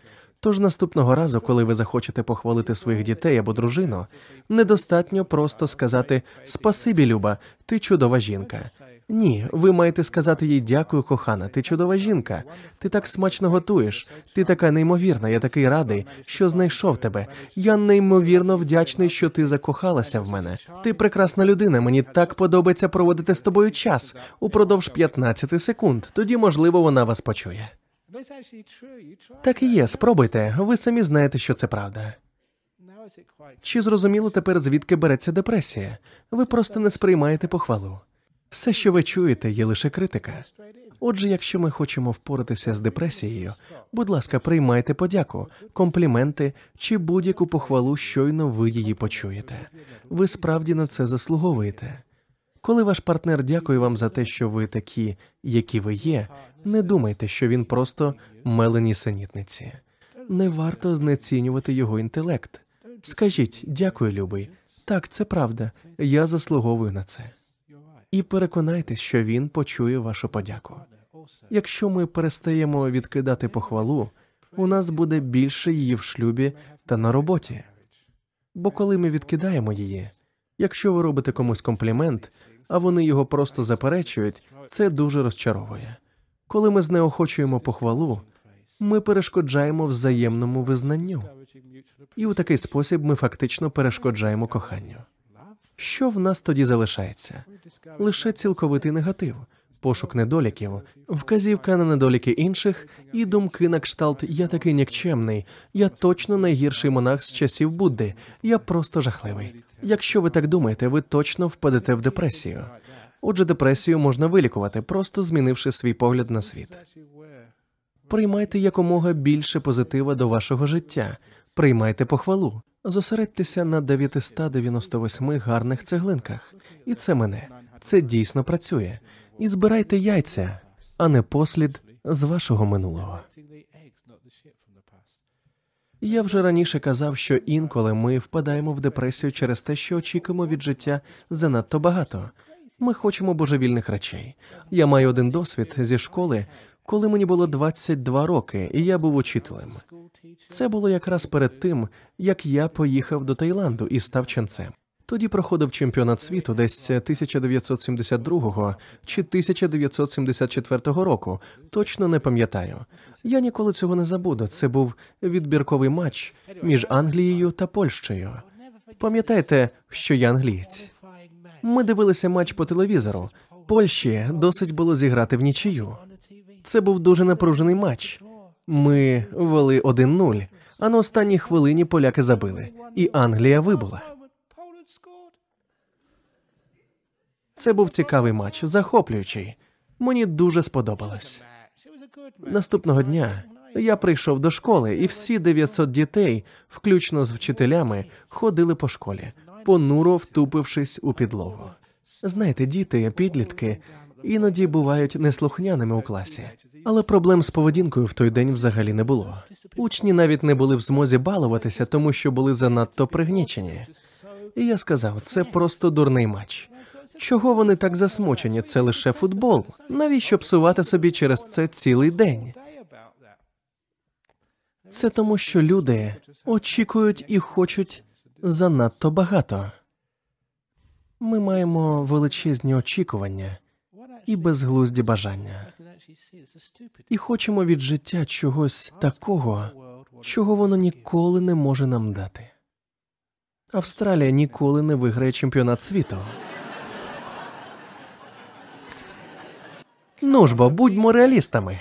Тож наступного разу, коли ви захочете похвалити своїх дітей або дружину, недостатньо просто сказати Спасибі, Люба, ти чудова жінка. Ні, ви маєте сказати їй дякую, кохана. Ти чудова жінка. Ти так смачно готуєш. Ти така неймовірна. Я такий радий, що знайшов тебе. Я неймовірно вдячний, що ти закохалася в мене. Ти прекрасна людина. Мені так подобається проводити з тобою час упродовж 15 секунд. Тоді, можливо, вона вас почує. Так і є. Спробуйте. Ви самі знаєте, що це правда. Чи зрозуміло тепер, звідки береться депресія? Ви просто не сприймаєте похвалу. Все, що ви чуєте, є лише критика. Отже, якщо ми хочемо впоратися з депресією, будь ласка, приймайте подяку, компліменти чи будь-яку похвалу, щойно ви її почуєте. Ви справді на це заслуговуєте. Коли ваш партнер дякує вам за те, що ви такі, які ви є, Не думайте, що він просто мелені синітниці. Не варто знецінювати його інтелект. Скажіть, дякую, любий. Так, це правда. Я заслуговую на це. І переконайтесь, що він почує вашу подяку. Якщо ми перестаємо відкидати похвалу, у нас буде більше її в шлюбі та на роботі. Бо коли ми відкидаємо її, якщо ви робите комусь комплімент, а вони його просто заперечують, це дуже розчаровує. Коли ми знеохочуємо похвалу, ми перешкоджаємо взаємному визнанню, і у такий спосіб ми фактично перешкоджаємо коханню. Що в нас тоді залишається? Лише цілковитий негатив, пошук недоліків, вказівка на недоліки інших і думки на кшталт Я такий нікчемний, я точно найгірший монах з часів Будди, я просто жахливий. Якщо ви так думаєте, ви точно впадете в депресію. Отже, депресію можна вилікувати, просто змінивши свій погляд на світ. Приймайте якомога більше позитива до вашого життя, приймайте похвалу, зосередьтеся на 998 гарних цеглинках, і це мене. Це дійсно працює. І збирайте яйця, а не послід з вашого минулого. Я вже раніше казав, що інколи ми впадаємо в депресію через те, що очікуємо від життя занадто багато. Ми хочемо божевільних речей. Я маю один досвід зі школи, коли мені було 22 роки, і я був учителем. Це було якраз перед тим, як я поїхав до Таїланду і став ченцем. Тоді проходив чемпіонат світу десь 1972 чи 1974 року. Точно не пам'ятаю. Я ніколи цього не забуду. Це був відбірковий матч між Англією та Польщею. Пам'ятаєте, що я англієць? Ми дивилися матч по телевізору. Польщі досить було зіграти в нічию. Це був дуже напружений матч. Ми вели 1-0, а на останній хвилині поляки забили, і Англія вибула. Це був цікавий матч, захоплюючий. Мені дуже сподобалось. Наступного дня я прийшов до школи, і всі 900 дітей, включно з вчителями, ходили по школі, понуро втупившись у підлогу. Знаєте, діти, підлітки іноді бувають неслухняними у класі, але проблем з поведінкою в той день взагалі не було. Учні навіть не були в змозі балуватися, тому що були занадто пригнічені. І я сказав, це просто дурний матч. Чого вони так засмучені? Це лише футбол. Навіщо псувати собі через це цілий день? Це тому, що люди очікують і хочуть занадто багато. Ми маємо величезні очікування і безглузді бажання, і хочемо від життя чогось такого, чого воно ніколи не може нам дати. Австралія ніколи не виграє чемпіонат світу. Ну ж бо будьмо реалістами.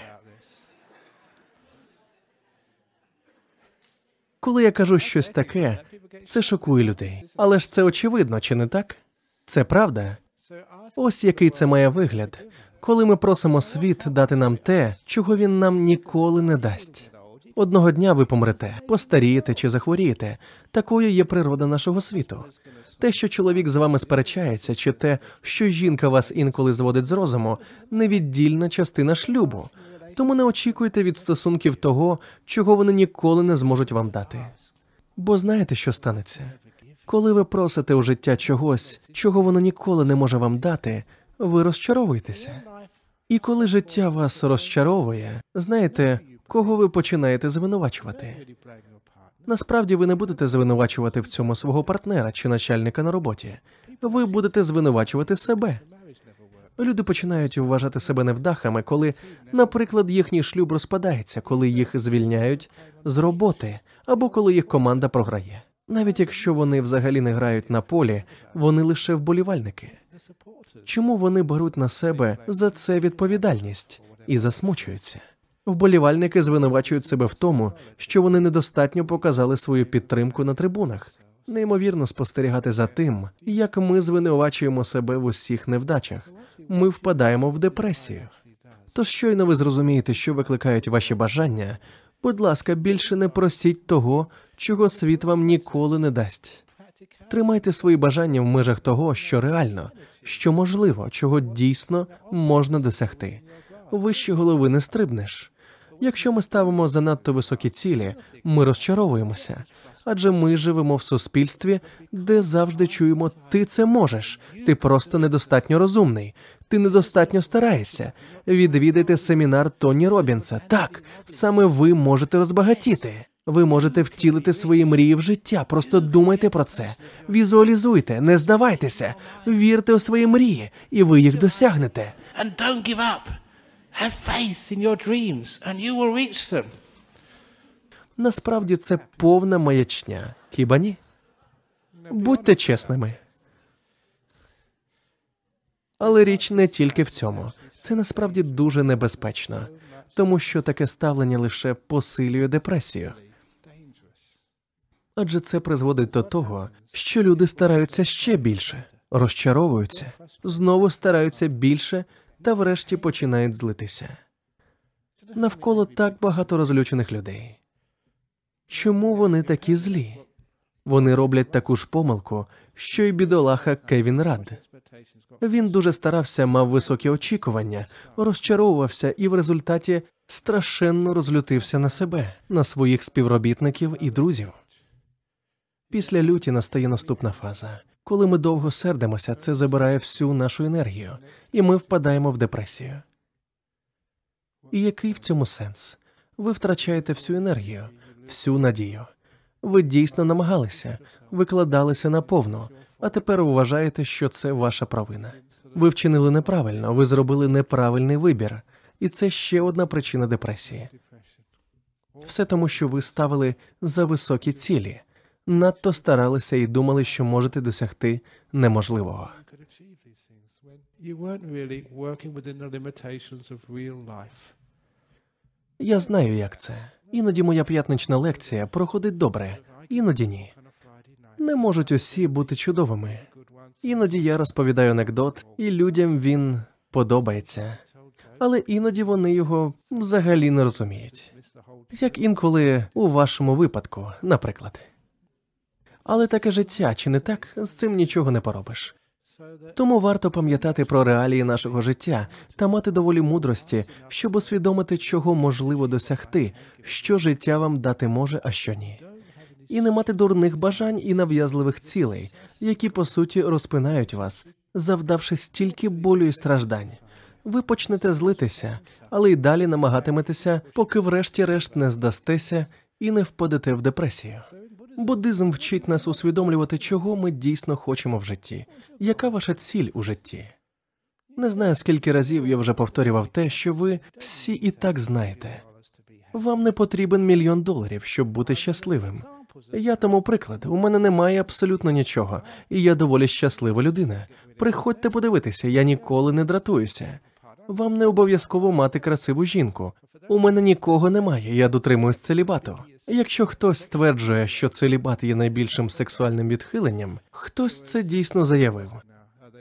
Коли я кажу щось таке, це шокує людей. Але ж це очевидно, чи не так? Це правда. Ось який це має вигляд, коли ми просимо світ дати нам те, чого він нам ніколи не дасть. Одного дня ви помрете, постарієте чи захворієте. Такою є природа нашого світу. Те, що чоловік з вами сперечається, чи те, що жінка вас інколи зводить з розуму, невіддільна частина шлюбу. Тому не очікуйте від стосунків того, чого вони ніколи не зможуть вам дати. Бо знаєте, що станеться? Коли ви просите у життя чогось, чого воно ніколи не може вам дати, ви розчаровуєтеся. І коли життя вас розчаровує, знаєте, кого ви починаєте звинувачувати? Насправді ви не будете звинувачувати в цьому свого партнера чи начальника на роботі. Ви будете звинувачувати себе. Люди починають вважати себе невдахами, коли, наприклад, їхній шлюб розпадається, коли їх звільняють з роботи або коли їх команда програє. Навіть якщо вони взагалі не грають на полі, вони лише вболівальники. Чому вони беруть на себе за це відповідальність і засмучуються? Вболівальники звинувачують себе в тому, що вони недостатньо показали свою підтримку на трибунах. Неймовірно спостерігати за тим, як ми звинувачуємо себе в усіх невдачах. Ми впадаємо в депресію. Тож щойно ви зрозумієте, що викликають ваші бажання. Будь ласка, більше не просіть того, чого світ вам ніколи не дасть. Тримайте свої бажання в межах того, що реально, що можливо, чого дійсно можна досягти. вище голови не стрибнеш. Якщо ми ставимо занадто високі цілі, ми розчаровуємося. Адже ми живемо в суспільстві, де завжди чуємо ти це можеш, ти просто недостатньо розумний, ти недостатньо стараєшся. Відвідайте семінар Тоні Робінса. Так, саме ви можете розбагатіти. Ви можете втілити свої мрії в життя. Просто думайте про це. Візуалізуйте, не здавайтеся, вірте у свої мрії, і ви їх досягнете. And don't give up. Have faith in your dreams, and you will reach them. Насправді це повна маячня. Хіба ні? Будьте чесними. Але річ не тільки в цьому. Це насправді дуже небезпечно, тому що таке ставлення лише посилює депресію. Адже це призводить до того, що люди стараються ще більше, розчаровуються, знову стараються більше та врешті починають злитися. Навколо так багато розлючених людей. Чому вони такі злі? Вони роблять таку ж помилку, що й бідолаха Кевін Рад. Він дуже старався, мав високі очікування, розчаровувався і в результаті страшенно розлютився на себе, на своїх співробітників і друзів. Після люті настає наступна фаза. Коли ми довго сердимося, це забирає всю нашу енергію, і ми впадаємо в депресію. І який в цьому сенс? Ви втрачаєте всю енергію, всю надію. Ви дійсно намагалися, викладалися наповну, а тепер вважаєте, що це ваша провина. Ви вчинили неправильно, ви зробили неправильний вибір, і це ще одна причина депресії. Все тому, що ви ставили за високі цілі, надто старалися і думали, що можете досягти неможливого. Я знаю, як це. Іноді моя п'ятнична лекція проходить добре, іноді ні. Не можуть усі бути чудовими. Іноді я розповідаю анекдот, і людям він подобається, але іноді вони його взагалі не розуміють. Як інколи у вашому випадку, наприклад. Але таке життя, чи не так, з цим нічого не поробиш. Тому варто пам'ятати про реалії нашого життя та мати доволі мудрості, щоб усвідомити, чого можливо досягти, що життя вам дати може, а що ні. І не мати дурних бажань і нав'язливих цілей, які по суті розпинають вас, завдавши стільки болю і страждань. Ви почнете злитися, але й далі намагатиметеся, поки врешті-решт не здастеся і не впадете в депресію. Буддизм вчить нас усвідомлювати, чого ми дійсно хочемо в житті, яка ваша ціль у житті. Не знаю, скільки разів я вже повторював те, що ви всі і так знаєте. Вам не потрібен мільйон доларів, щоб бути щасливим. Я тому приклад. У мене немає абсолютно нічого, і я доволі щаслива людина. Приходьте подивитися, я ніколи не дратуюся. Вам не обов'язково мати красиву жінку. У мене нікого немає, я дотримуюсь целібату. Якщо хтось стверджує, що целібат є найбільшим сексуальним відхиленням, хтось це дійсно заявив.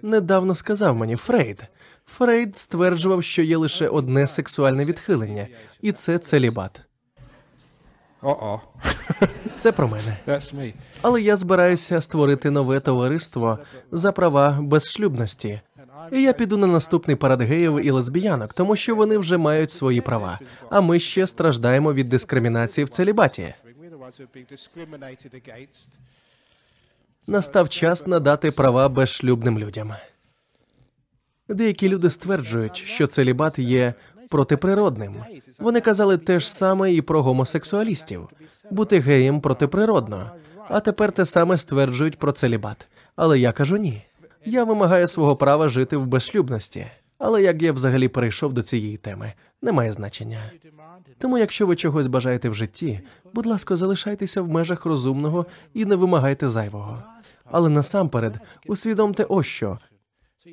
Недавно сказав мені Фрейд. Фрейд стверджував, що є лише одне сексуальне відхилення, і це целібат. Uh-oh. Це про мене. Але я збираюся створити нове товариство за права безшлюбності. І я піду на наступний парад геїв і лесбіянок, тому що вони вже мають свої права. А ми ще страждаємо від дискримінації в целібаті. Настав час надати права безшлюбним людям. Деякі люди стверджують, що целібат є протиприродним. Вони казали те ж саме і про гомосексуалістів. Бути геєм протиприродно. А тепер те саме стверджують про целібат. Але я кажу ні. Я вимагаю свого права жити в безшлюбності. Але як я взагалі перейшов до цієї теми, немає значення. Тому, якщо ви чогось бажаєте в житті, будь ласка, залишайтеся в межах розумного і не вимагайте зайвого. Але насамперед усвідомте ось що.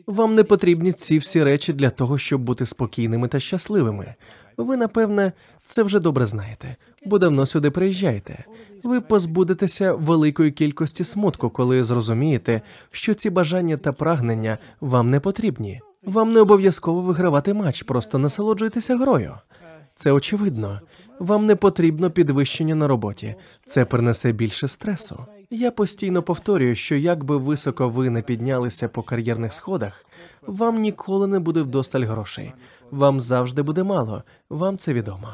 Вам не потрібні ці всі речі для того, щоб бути спокійними та щасливими. Ви, напевне, це вже добре знаєте, бо давно сюди приїжджаєте. Ви позбудетеся великої кількості смутку, коли зрозумієте, що ці бажання та прагнення вам не потрібні. Вам не обов'язково вигравати матч, просто насолоджуйтеся грою. Це очевидно. Вам не потрібно підвищення на роботі. Це принесе більше стресу. Я постійно повторюю, що як би високо ви не піднялися по кар'єрних сходах, вам ніколи не буде вдосталь грошей. Вам завжди буде мало. Вам це відомо.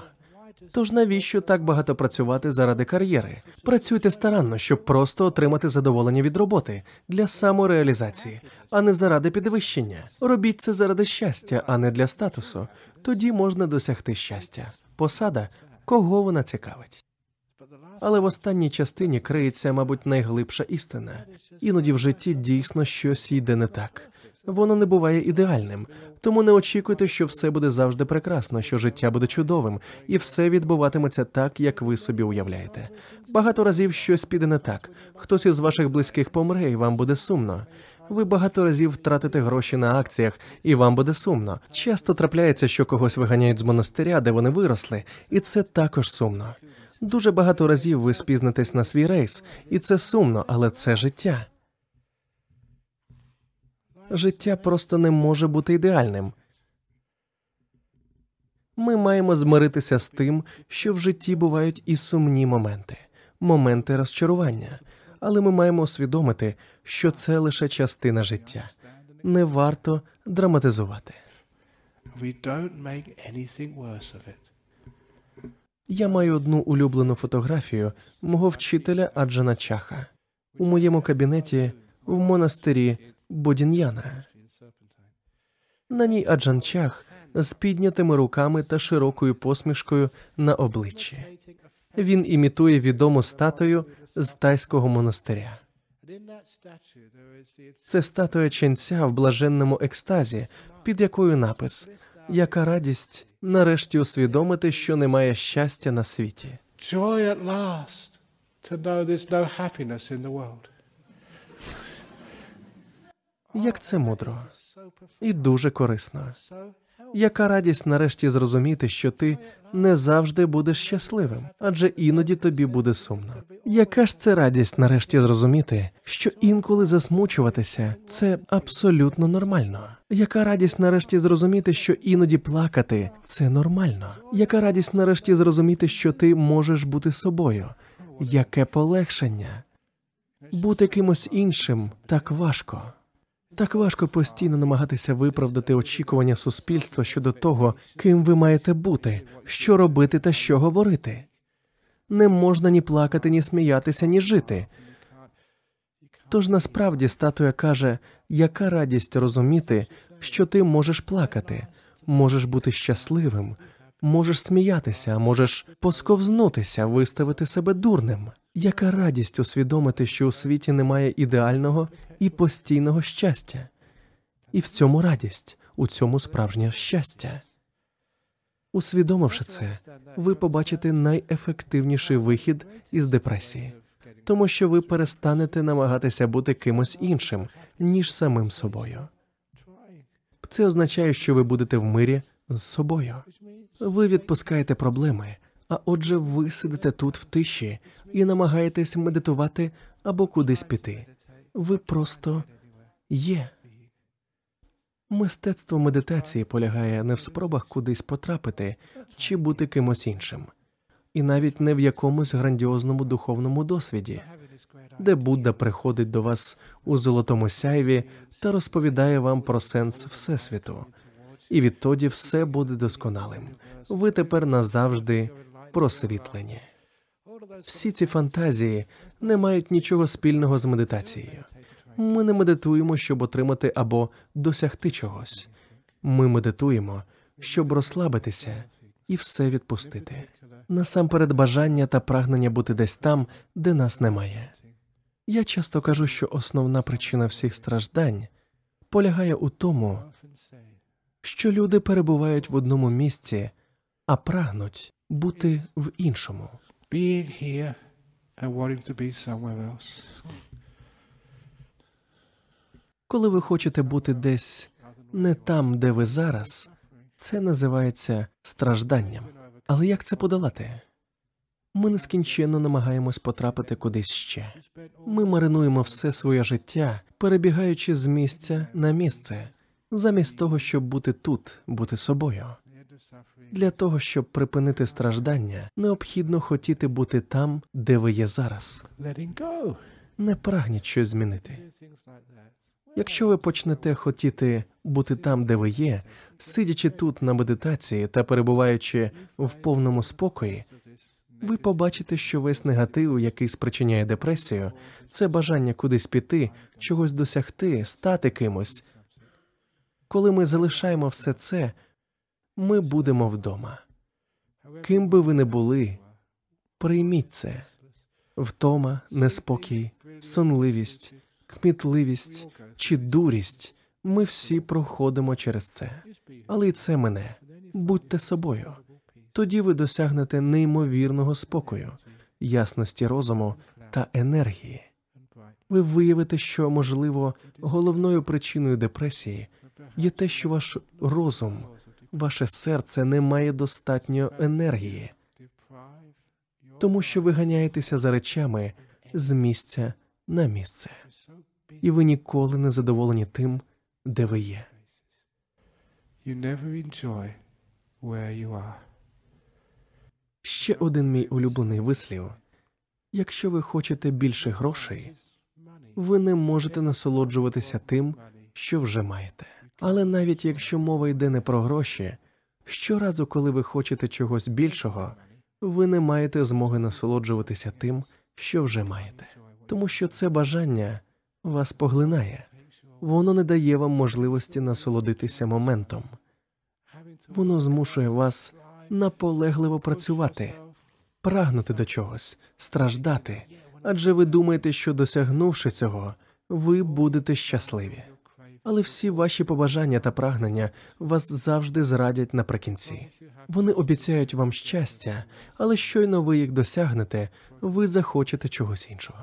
Тож навіщо так багато працювати заради кар'єри? Працюйте старанно, щоб просто отримати задоволення від роботи для самореалізації, а не заради підвищення. Робіть це заради щастя, а не для статусу. Тоді можна досягти щастя. Посада кого вона цікавить. Але в останній частині криється, мабуть, найглибша істина. Іноді в житті дійсно щось йде не так. Воно не буває ідеальним, тому не очікуйте, що все буде завжди прекрасно, що життя буде чудовим, і все відбуватиметься так, як ви собі уявляєте. Багато разів щось піде не так. Хтось із ваших близьких помре, і вам буде сумно. Ви багато разів втратите гроші на акціях, і вам буде сумно. Часто трапляється, що когось виганяють з монастиря, де вони виросли, і це також сумно. Дуже багато разів ви спізнитесь на свій рейс, і це сумно, але це життя. Життя просто не може бути ідеальним. Ми маємо змиритися з тим, що в житті бувають і сумні моменти, моменти розчарування, але ми маємо усвідомити, що це лише частина життя. Не варто драматизувати. Я маю одну улюблену фотографію мого вчителя Аджана Чаха у моєму кабінеті в монастирі Бодін'яна. На ній Аджан Чах з піднятими руками та широкою посмішкою на обличчі. Він імітує відому статую з тайського монастиря. Це статуя ченця в блаженному екстазі, під якою напис Яка радість нарешті усвідомити, що немає щастя на світі. joy at last to know there's no happiness in the world. Як це мудро і дуже корисно. Яка радість нарешті зрозуміти, що ти не завжди будеш щасливим, адже іноді тобі буде сумно. Яка ж це радість нарешті зрозуміти, що інколи засмучуватися це абсолютно нормально? Яка радість нарешті зрозуміти, що іноді плакати це нормально? Яка радість нарешті зрозуміти, що ти можеш бути собою? Яке полегшення? Бути кимось іншим так важко. Так важко постійно намагатися виправдати очікування суспільства щодо того, ким ви маєте бути, що робити та що говорити. Не можна ні плакати, ні сміятися, ні жити. Тож насправді статуя каже, яка радість розуміти, що ти можеш плакати, можеш бути щасливим, можеш сміятися, можеш посковзнутися, виставити себе дурним. Яка радість усвідомити, що у світі немає ідеального і постійного щастя, і в цьому радість, у цьому справжнє щастя. Усвідомивши це, ви побачите найефективніший вихід із депресії, тому що ви перестанете намагатися бути кимось іншим, ніж самим собою. Це означає, що ви будете в мирі з собою. Ви відпускаєте проблеми, а отже, ви сидите тут в тиші і намагаєтесь медитувати або кудись піти. Ви просто є. Мистецтво медитації полягає не в спробах кудись потрапити чи бути кимось іншим, і навіть не в якомусь грандіозному духовному досвіді, де Будда приходить до вас у золотому сяйві та розповідає вам про сенс Всесвіту, і відтоді все буде досконалим. Ви тепер назавжди просвітлені. Всі ці фантазії не мають нічого спільного з медитацією. Ми не медитуємо, щоб отримати або досягти чогось. Ми медитуємо, щоб розслабитися і все відпустити. Насамперед бажання та прагнення бути десь там, де нас немає. Я часто кажу, що основна причина всіх страждань полягає у тому, що люди перебувають в одному місці, а прагнуть бути в іншому. Being here and wanting to be somewhere else. Коли ви хочете бути десь не там, де ви зараз, це називається стражданням. Але як це подолати? Ми нескінченно намагаємось потрапити кудись ще. Ми маринуємо все своє життя, перебігаючи з місця на місце, замість того, щоб бути тут, бути собою. Для того, щоб припинити страждання, необхідно хотіти бути там, де ви є зараз. Не прагніть щось змінити. Якщо ви почнете хотіти бути там, де ви є, сидячи тут на медитації та перебуваючи в повному спокої, ви побачите, що весь негатив, який спричиняє депресію, це бажання кудись піти, чогось досягти, стати кимось. Коли ми залишаємо все це, ми будемо вдома. Ким би ви не були, прийміть це. Втома, неспокій, сонливість, кмітливість чи дурість. Ми всі проходимо через це. Але й це мене. Будьте собою. Тоді ви досягнете неймовірного спокою, ясності розуму та енергії. Ви виявите, що, можливо, головною причиною депресії є те, що ваш розум, ваше серце не має достатньо енергії, тому що ви ганяєтеся за речами з місця на місце, і ви ніколи не задоволені тим, де ви є. Ще один мій улюблений вислів: якщо ви хочете більше грошей, ви не можете насолоджуватися тим, що вже маєте. Але навіть якщо мова йде не про гроші, щоразу, коли ви хочете чогось більшого, ви не маєте змоги насолоджуватися тим, що вже маєте, тому що це бажання вас поглинає, воно не дає вам можливості насолодитися моментом. Воно змушує вас наполегливо працювати, прагнути до чогось, страждати, адже ви думаєте, що досягнувши цього, ви будете щасливі. Але всі ваші побажання та прагнення вас завжди зрадять наприкінці. Вони обіцяють вам щастя, але щойно ви їх досягнете, ви захочете чогось іншого.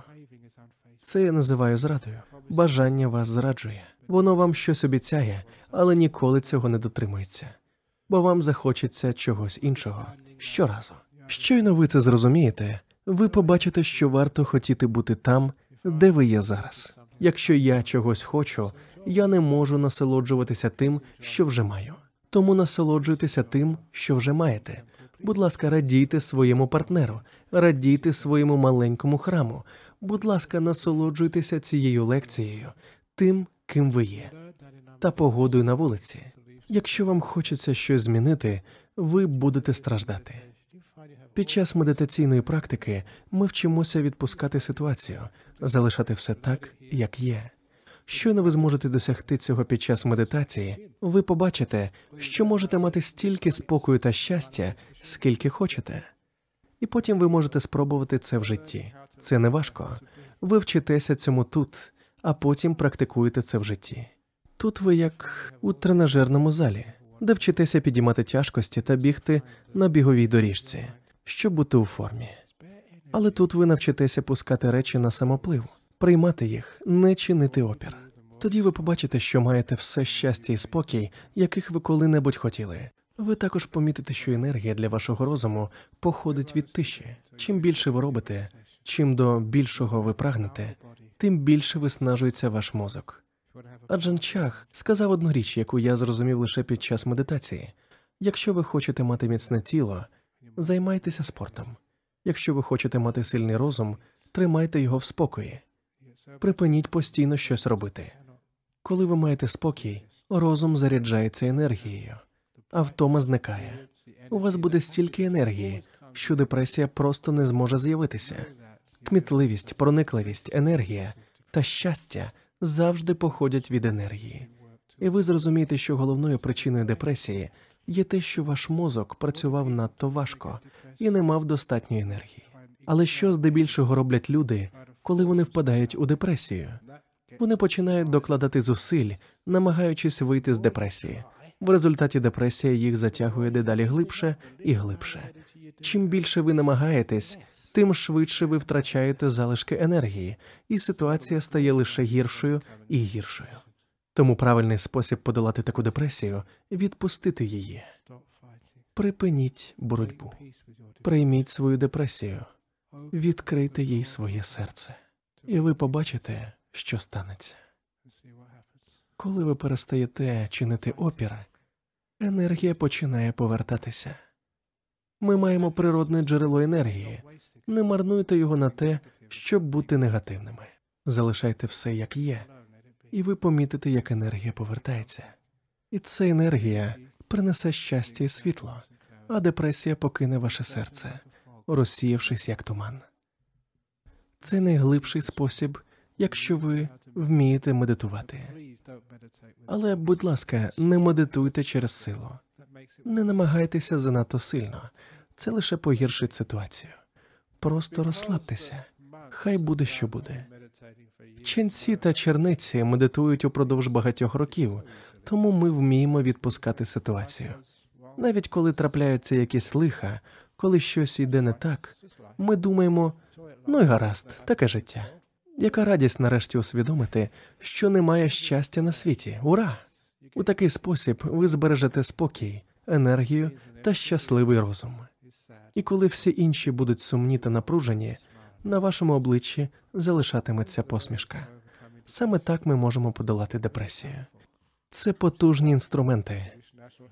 Це я називаю зрадою. Бажання вас зраджує. Воно вам щось обіцяє, але ніколи цього не дотримується, бо вам захочеться чогось іншого щоразу. Щойно ви це зрозумієте, ви побачите, що варто хотіти бути там, де ви є зараз. Якщо я чогось хочу, я не можу насолоджуватися тим, що вже маю. Тому насолоджуйтеся тим, що вже маєте. Будь ласка, радійте своєму партнеру, радійте своєму маленькому храму. Будь ласка, насолоджуйтеся цією лекцією, тим, ким ви є, та погодою на вулиці. Якщо вам хочеться щось змінити, ви будете страждати. Під час медитаційної практики ми вчимося відпускати ситуацію, залишати все так, як є. Щойно ви зможете досягти цього під час медитації, ви побачите, що можете мати стільки спокою та щастя, скільки хочете. І потім ви можете спробувати це в житті. Це не важко. Ви вчитеся цьому тут, а потім практикуєте це в житті. Тут ви як у тренажерному залі, де вчитеся підіймати тяжкості та бігти на біговій доріжці, щоб бути у формі. Але тут ви навчитеся пускати речі на самоплив, приймати їх, не чинити опір. Тоді ви побачите, що маєте все щастя і спокій, яких ви коли-небудь хотіли. Ви також помітите, що енергія для вашого розуму походить від тиші. Чим більше ви робите, чим до більшого ви прагнете, тим більше виснажується ваш мозок. Аджан Чах сказав одну річ, яку я зрозумів лише під час медитації: якщо ви хочете мати міцне тіло, займайтеся спортом. Якщо ви хочете мати сильний розум, тримайте його в спокої. Припиніть постійно щось робити. Коли ви маєте спокій, розум заряджається енергією, а втома зникає. У вас буде стільки енергії, що депресія просто не зможе з'явитися. Кмітливість, проникливість, енергія та щастя завжди походять від енергії. І ви зрозумієте, що головною причиною депресії є те, що ваш мозок працював надто важко і не мав достатньої енергії. Але що здебільшого роблять люди, коли вони впадають у депресію? Вони починають докладати зусиль, намагаючись вийти з депресії. В результаті депресія їх затягує дедалі глибше і глибше. Чим більше ви намагаєтесь, тим швидше ви втрачаєте залишки енергії, і ситуація стає лише гіршою і гіршою. Тому правильний спосіб подолати таку депресію відпустити її. Припиніть боротьбу, прийміть свою депресію, відкрийте їй своє серце, і ви побачите, що станеться. Коли ви перестаєте чинити опір, енергія починає повертатися. Ми маємо природне джерело енергії. Не марнуйте його на те, щоб бути негативними. Залишайте все як є, і ви помітите, як енергія повертається. І ця енергія принесе щастя і світло, а депресія покине ваше серце, розсіявшись як туман. Це найглибший спосіб, якщо ви вмієте медитувати. Але, будь ласка, не медитуйте через силу. Не намагайтеся занадто сильно. Це лише погіршить ситуацію. Просто розслабтеся. Хай буде, що буде. Ченці та черниці медитують упродовж багатьох років, тому ми вміємо відпускати ситуацію. Навіть коли трапляються якісь лиха, коли щось йде не так, ми думаємо, ну й гаразд, таке життя. Яка радість нарешті усвідомити, що немає щастя на світі. Ура! У такий спосіб ви збережете спокій, енергію та щасливий розум. І коли всі інші будуть сумні та напружені, на вашому обличчі залишатиметься посмішка. Саме так ми можемо подолати депресію. Це потужні інструменти,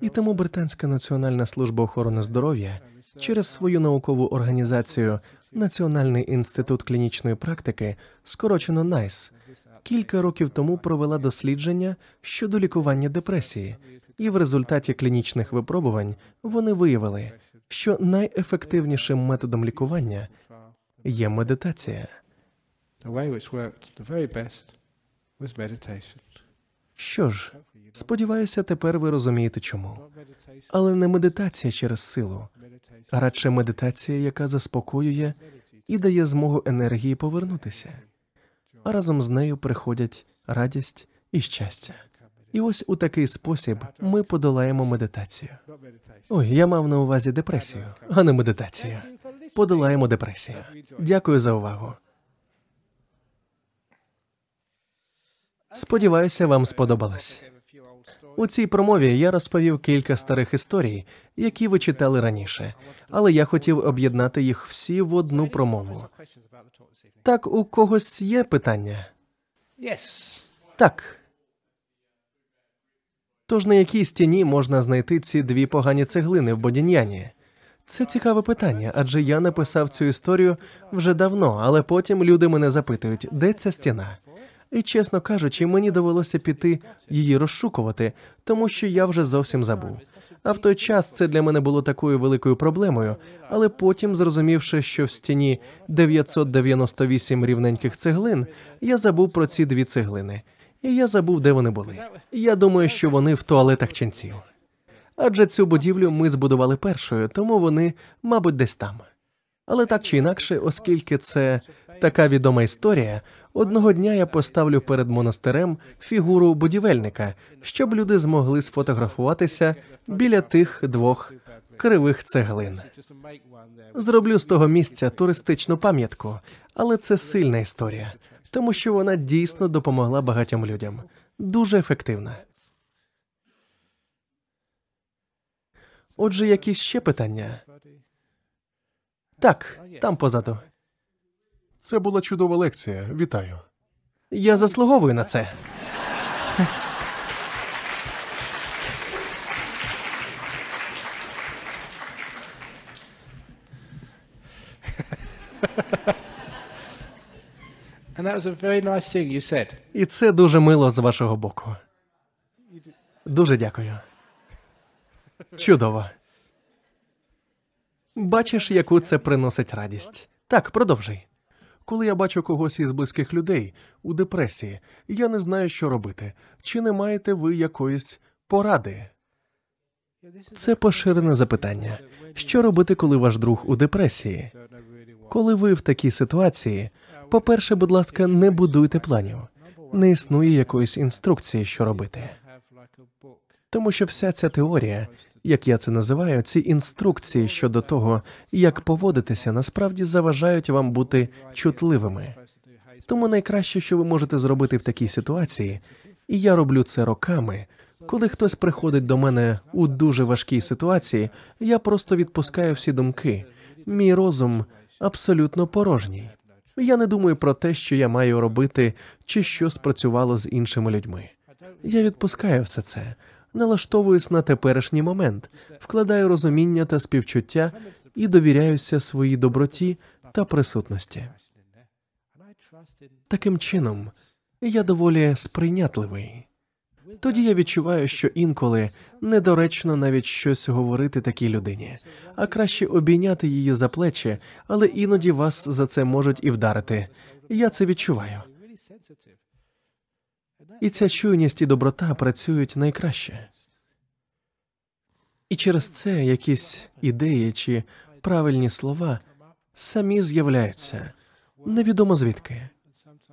і тому Британська національна служба охорони здоров'я через свою наукову організацію Національний інститут клінічної практики, скорочено NICE, кілька років тому провела дослідження щодо лікування депресії, і в результаті клінічних випробувань вони виявили, що найефективнішим методом лікування є медитація. The way which worked the very best was meditation. Що ж, сподіваюся, тепер ви розумієте чому. Але не медитація через силу, а радше медитація, яка заспокоює і дає змогу енергії повернутися, а разом з нею приходять радість і щастя. І ось у такий спосіб ми подолаємо медитацію. Ой, я мав на увазі депресію, а не медитацію. Подолаємо депресію. Дякую за увагу. Сподіваюся, вам сподобалось. У цій промові я розповів кілька старих історій, які ви читали раніше, але я хотів об'єднати їх всі в одну промову. Так, у когось є питання? Yes. Так. Тож на якій стіні можна знайти ці дві погані цеглини в Бодін'яні? Це цікаве питання, адже я написав цю історію вже давно, але потім люди мене запитують, де ця стіна. І чесно кажучи, мені довелося піти її розшукувати, тому що я вже зовсім забув. А в той час це для мене було такою великою проблемою, але потім, зрозумівши, що в стіні 998 рівненьких цеглин, я забув про ці дві цеглини, і я забув, де вони були. Я думаю, що вони в туалетах ченців. Адже цю будівлю ми збудували першою, тому вони, мабуть, десь там. Але так чи інакше, оскільки це така відома історія, одного дня я поставлю перед монастирем фігуру будівельника, щоб люди змогли сфотографуватися біля тих двох кривих цеглин. Зроблю з того місця туристичну пам'ятку, але це сильна історія, тому що вона дійсно допомогла багатьом людям. Дуже ефективна. Отже, якісь ще питання? Так, там позаду. Це була чудова лекція. Вітаю. Я заслуговую на це. And that was a very nice thing you said. І це дуже мило з вашого боку. Дуже дякую. Чудово. Бачиш, яку це приносить радість. Так, продовжуй. Коли я бачу когось із близьких людей у депресії, я не знаю, що робити. Чи не маєте ви якоїсь поради? Це поширене запитання. Що робити, коли ваш друг у депресії? Коли ви в такій ситуації, по-перше, будь ласка, не будуйте планів. Не існує якоїсь інструкції, що робити. Тому що вся ця теорія, як я це називаю, ці інструкції щодо того, як поводитися, насправді заважають вам бути чутливими. Тому найкраще, що ви можете зробити в такій ситуації, і я роблю це роками. Коли хтось приходить до мене у дуже важкій ситуації, я просто відпускаю всі думки. Мій розум абсолютно порожній. Я не думаю про те, що я маю робити, чи що спрацювало з іншими людьми. Я відпускаю все це. Налаштовуюсь на теперішній момент, вкладаю розуміння та співчуття і довіряюся своїй доброті та присутності. Таким чином, я доволі сприйнятливий. Тоді я відчуваю, що інколи недоречно навіть щось говорити такій людині, а краще обійняти її за плечі, але іноді вас за це можуть і вдарити. Я це відчуваю. І ця чуйність і доброта працюють найкраще. І через це якісь ідеї чи правильні слова самі з'являються невідомо звідки.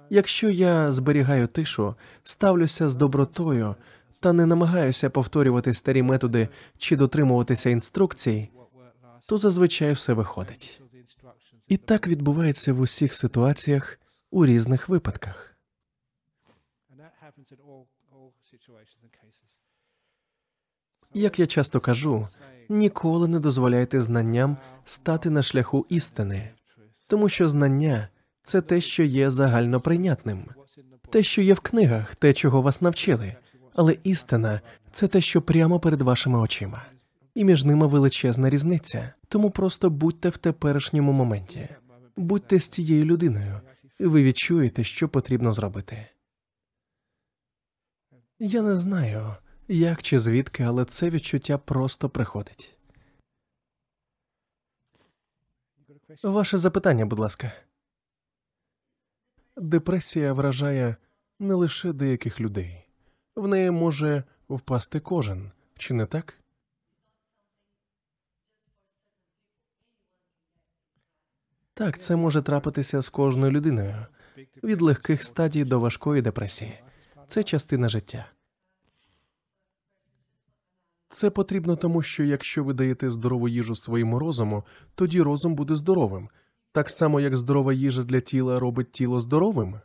Якщо я зберігаю тишу, ставлюся з добротою та не намагаюся повторювати старі методи чи дотримуватися інструкцій, то зазвичай все виходить. І так відбувається в усіх ситуаціях у різних випадках. Як я часто кажу, ніколи не дозволяйте знанням стати на шляху істини, тому що знання це те, що є загальноприйнятним, те, що є в книгах, те, чого вас навчили, але істина це те, що прямо перед вашими очима, і між ними величезна різниця. Тому просто будьте в теперішньому моменті, будьте з тією людиною, і ви відчуєте, що потрібно зробити. Я не знаю, як чи звідки, але це відчуття просто приходить. Ваше запитання, будь ласка. Депресія вражає не лише деяких людей, в неї може впасти кожен, чи не так? Так, це може трапитися з кожною людиною від легких стадій до важкої депресії. Це частина життя. Це потрібно тому, що якщо ви даєте здорову їжу своєму розуму, тоді розум буде здоровим, так само як здорова їжа для тіла робить тіло здоровим.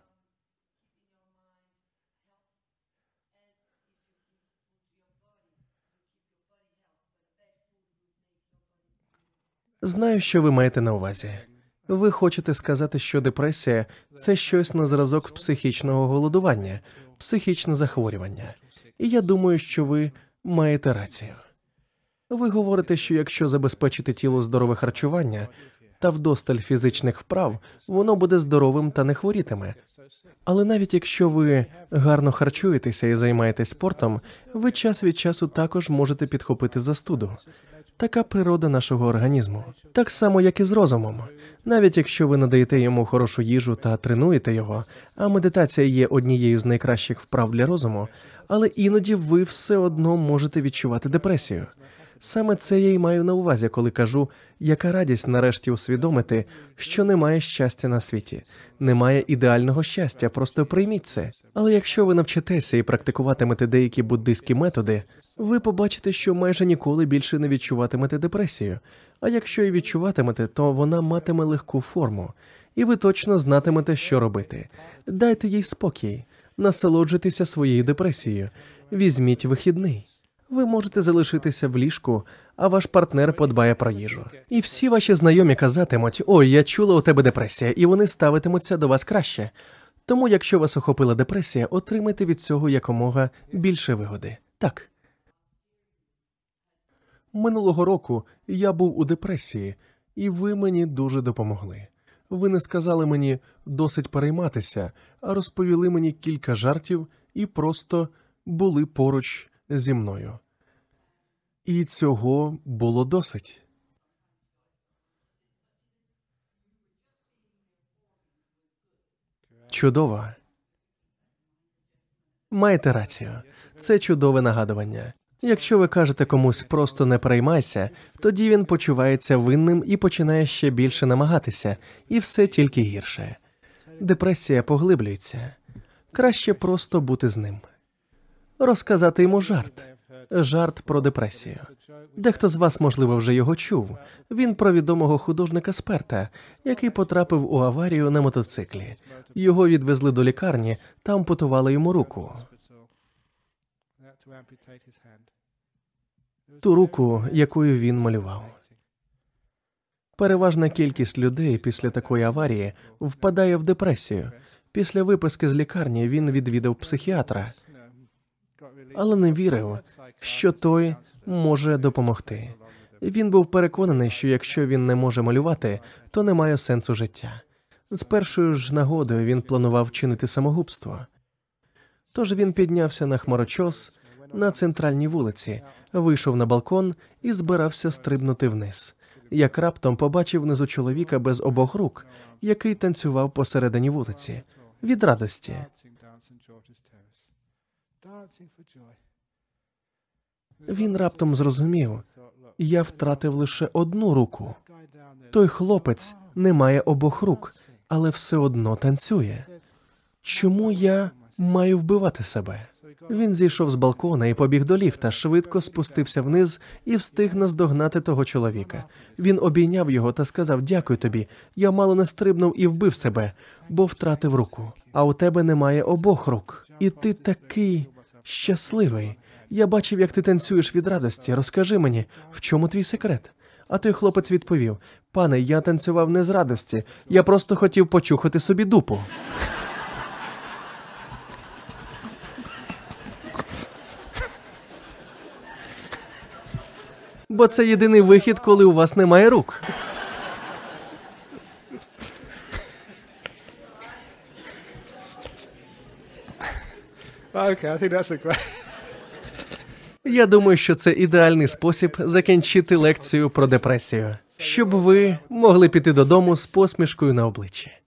Знаю, що ви маєте на увазі. Ви хочете сказати, що депресія це щось на зразок психічного голодування, психічне захворювання. І я думаю, що ви маєте рацію. Ви говорите, що якщо забезпечити тіло здорове харчування та вдосталь фізичних вправ, воно буде здоровим та не хворітиме. Але навіть якщо ви гарно харчуєтеся і займаєтесь спортом, ви час від часу також можете підхопити застуду. Така природа нашого організму, так само, як і з розумом. Навіть якщо ви надаєте йому хорошу їжу та тренуєте його, а медитація є однією з найкращих вправ для розуму, але іноді ви все одно можете відчувати депресію. Саме це я й маю на увазі, коли кажу, яка радість нарешті усвідомити, що немає щастя на світі, немає ідеального щастя, просто прийміть це. Але якщо ви навчитеся і практикуватимете деякі буддийські методи, ви побачите, що майже ніколи більше не відчуватимете депресію. А якщо і відчуватимете, то вона матиме легку форму, і ви точно знатимете, що робити. Дайте їй спокій, насолоджуйтеся своєю депресією, візьміть вихідний. Ви можете залишитися в ліжку, а ваш партнер подбає про їжу. І всі ваші знайомі казатимуть: Ой, я чула у тебе депресія, і вони ставитимуться до вас краще. Тому, якщо вас охопила депресія, отримайте від цього якомога більше вигоди. Так. Минулого року я був у депресії, і ви мені дуже допомогли. Ви не сказали мені досить перейматися, а розповіли мені кілька жартів і просто були поруч зі мною. І цього було досить. Чудово. Маєте рацію. Це чудове нагадування. Якщо ви кажете комусь просто не переймайся, тоді він почувається винним і починає ще більше намагатися, і все тільки гірше. Депресія поглиблюється. Краще просто бути з ним розказати йому жарт, жарт про депресію. Дехто з вас, можливо, вже його чув. Він про відомого художника Сперта, який потрапив у аварію на мотоциклі. Його відвезли до лікарні та ампутували йому руку. Ту руку, якою він малював. Переважна кількість людей після такої аварії впадає в депресію. Після виписки з лікарні він відвідав психіатра. але не вірив, що той може допомогти. Він був переконаний, що якщо він не може малювати, то немає сенсу життя. З першою ж нагодою він планував чинити самогубство. Тож він піднявся на хмарочос на центральній вулиці, вийшов на балкон і збирався стрибнути вниз. Як раптом побачив внизу чоловіка без обох рук, який танцював посередині вулиці від радості. Він раптом зрозумів, я втратив лише одну руку. Той хлопець не має обох рук, але все одно танцює. Чому я маю вбивати себе? Він зійшов з балкона і побіг до ліфта, швидко спустився вниз і встиг наздогнати того чоловіка. Він обійняв його та сказав: Дякую тобі. Я мало не стрибнув і вбив себе, бо втратив руку. А у тебе немає обох рук. І ти такий щасливий. Я бачив, як ти танцюєш від радості. Розкажи мені, в чому твій секрет? А той хлопець відповів: Пане, я танцював не з радості, я просто хотів почухати собі дупу. Бо це єдиний вихід, коли у вас немає рук. Okay, I think that's a. Я думаю, що це ідеальний спосіб закінчити лекцію про депресію, щоб ви могли піти додому з посмішкою на обличчі.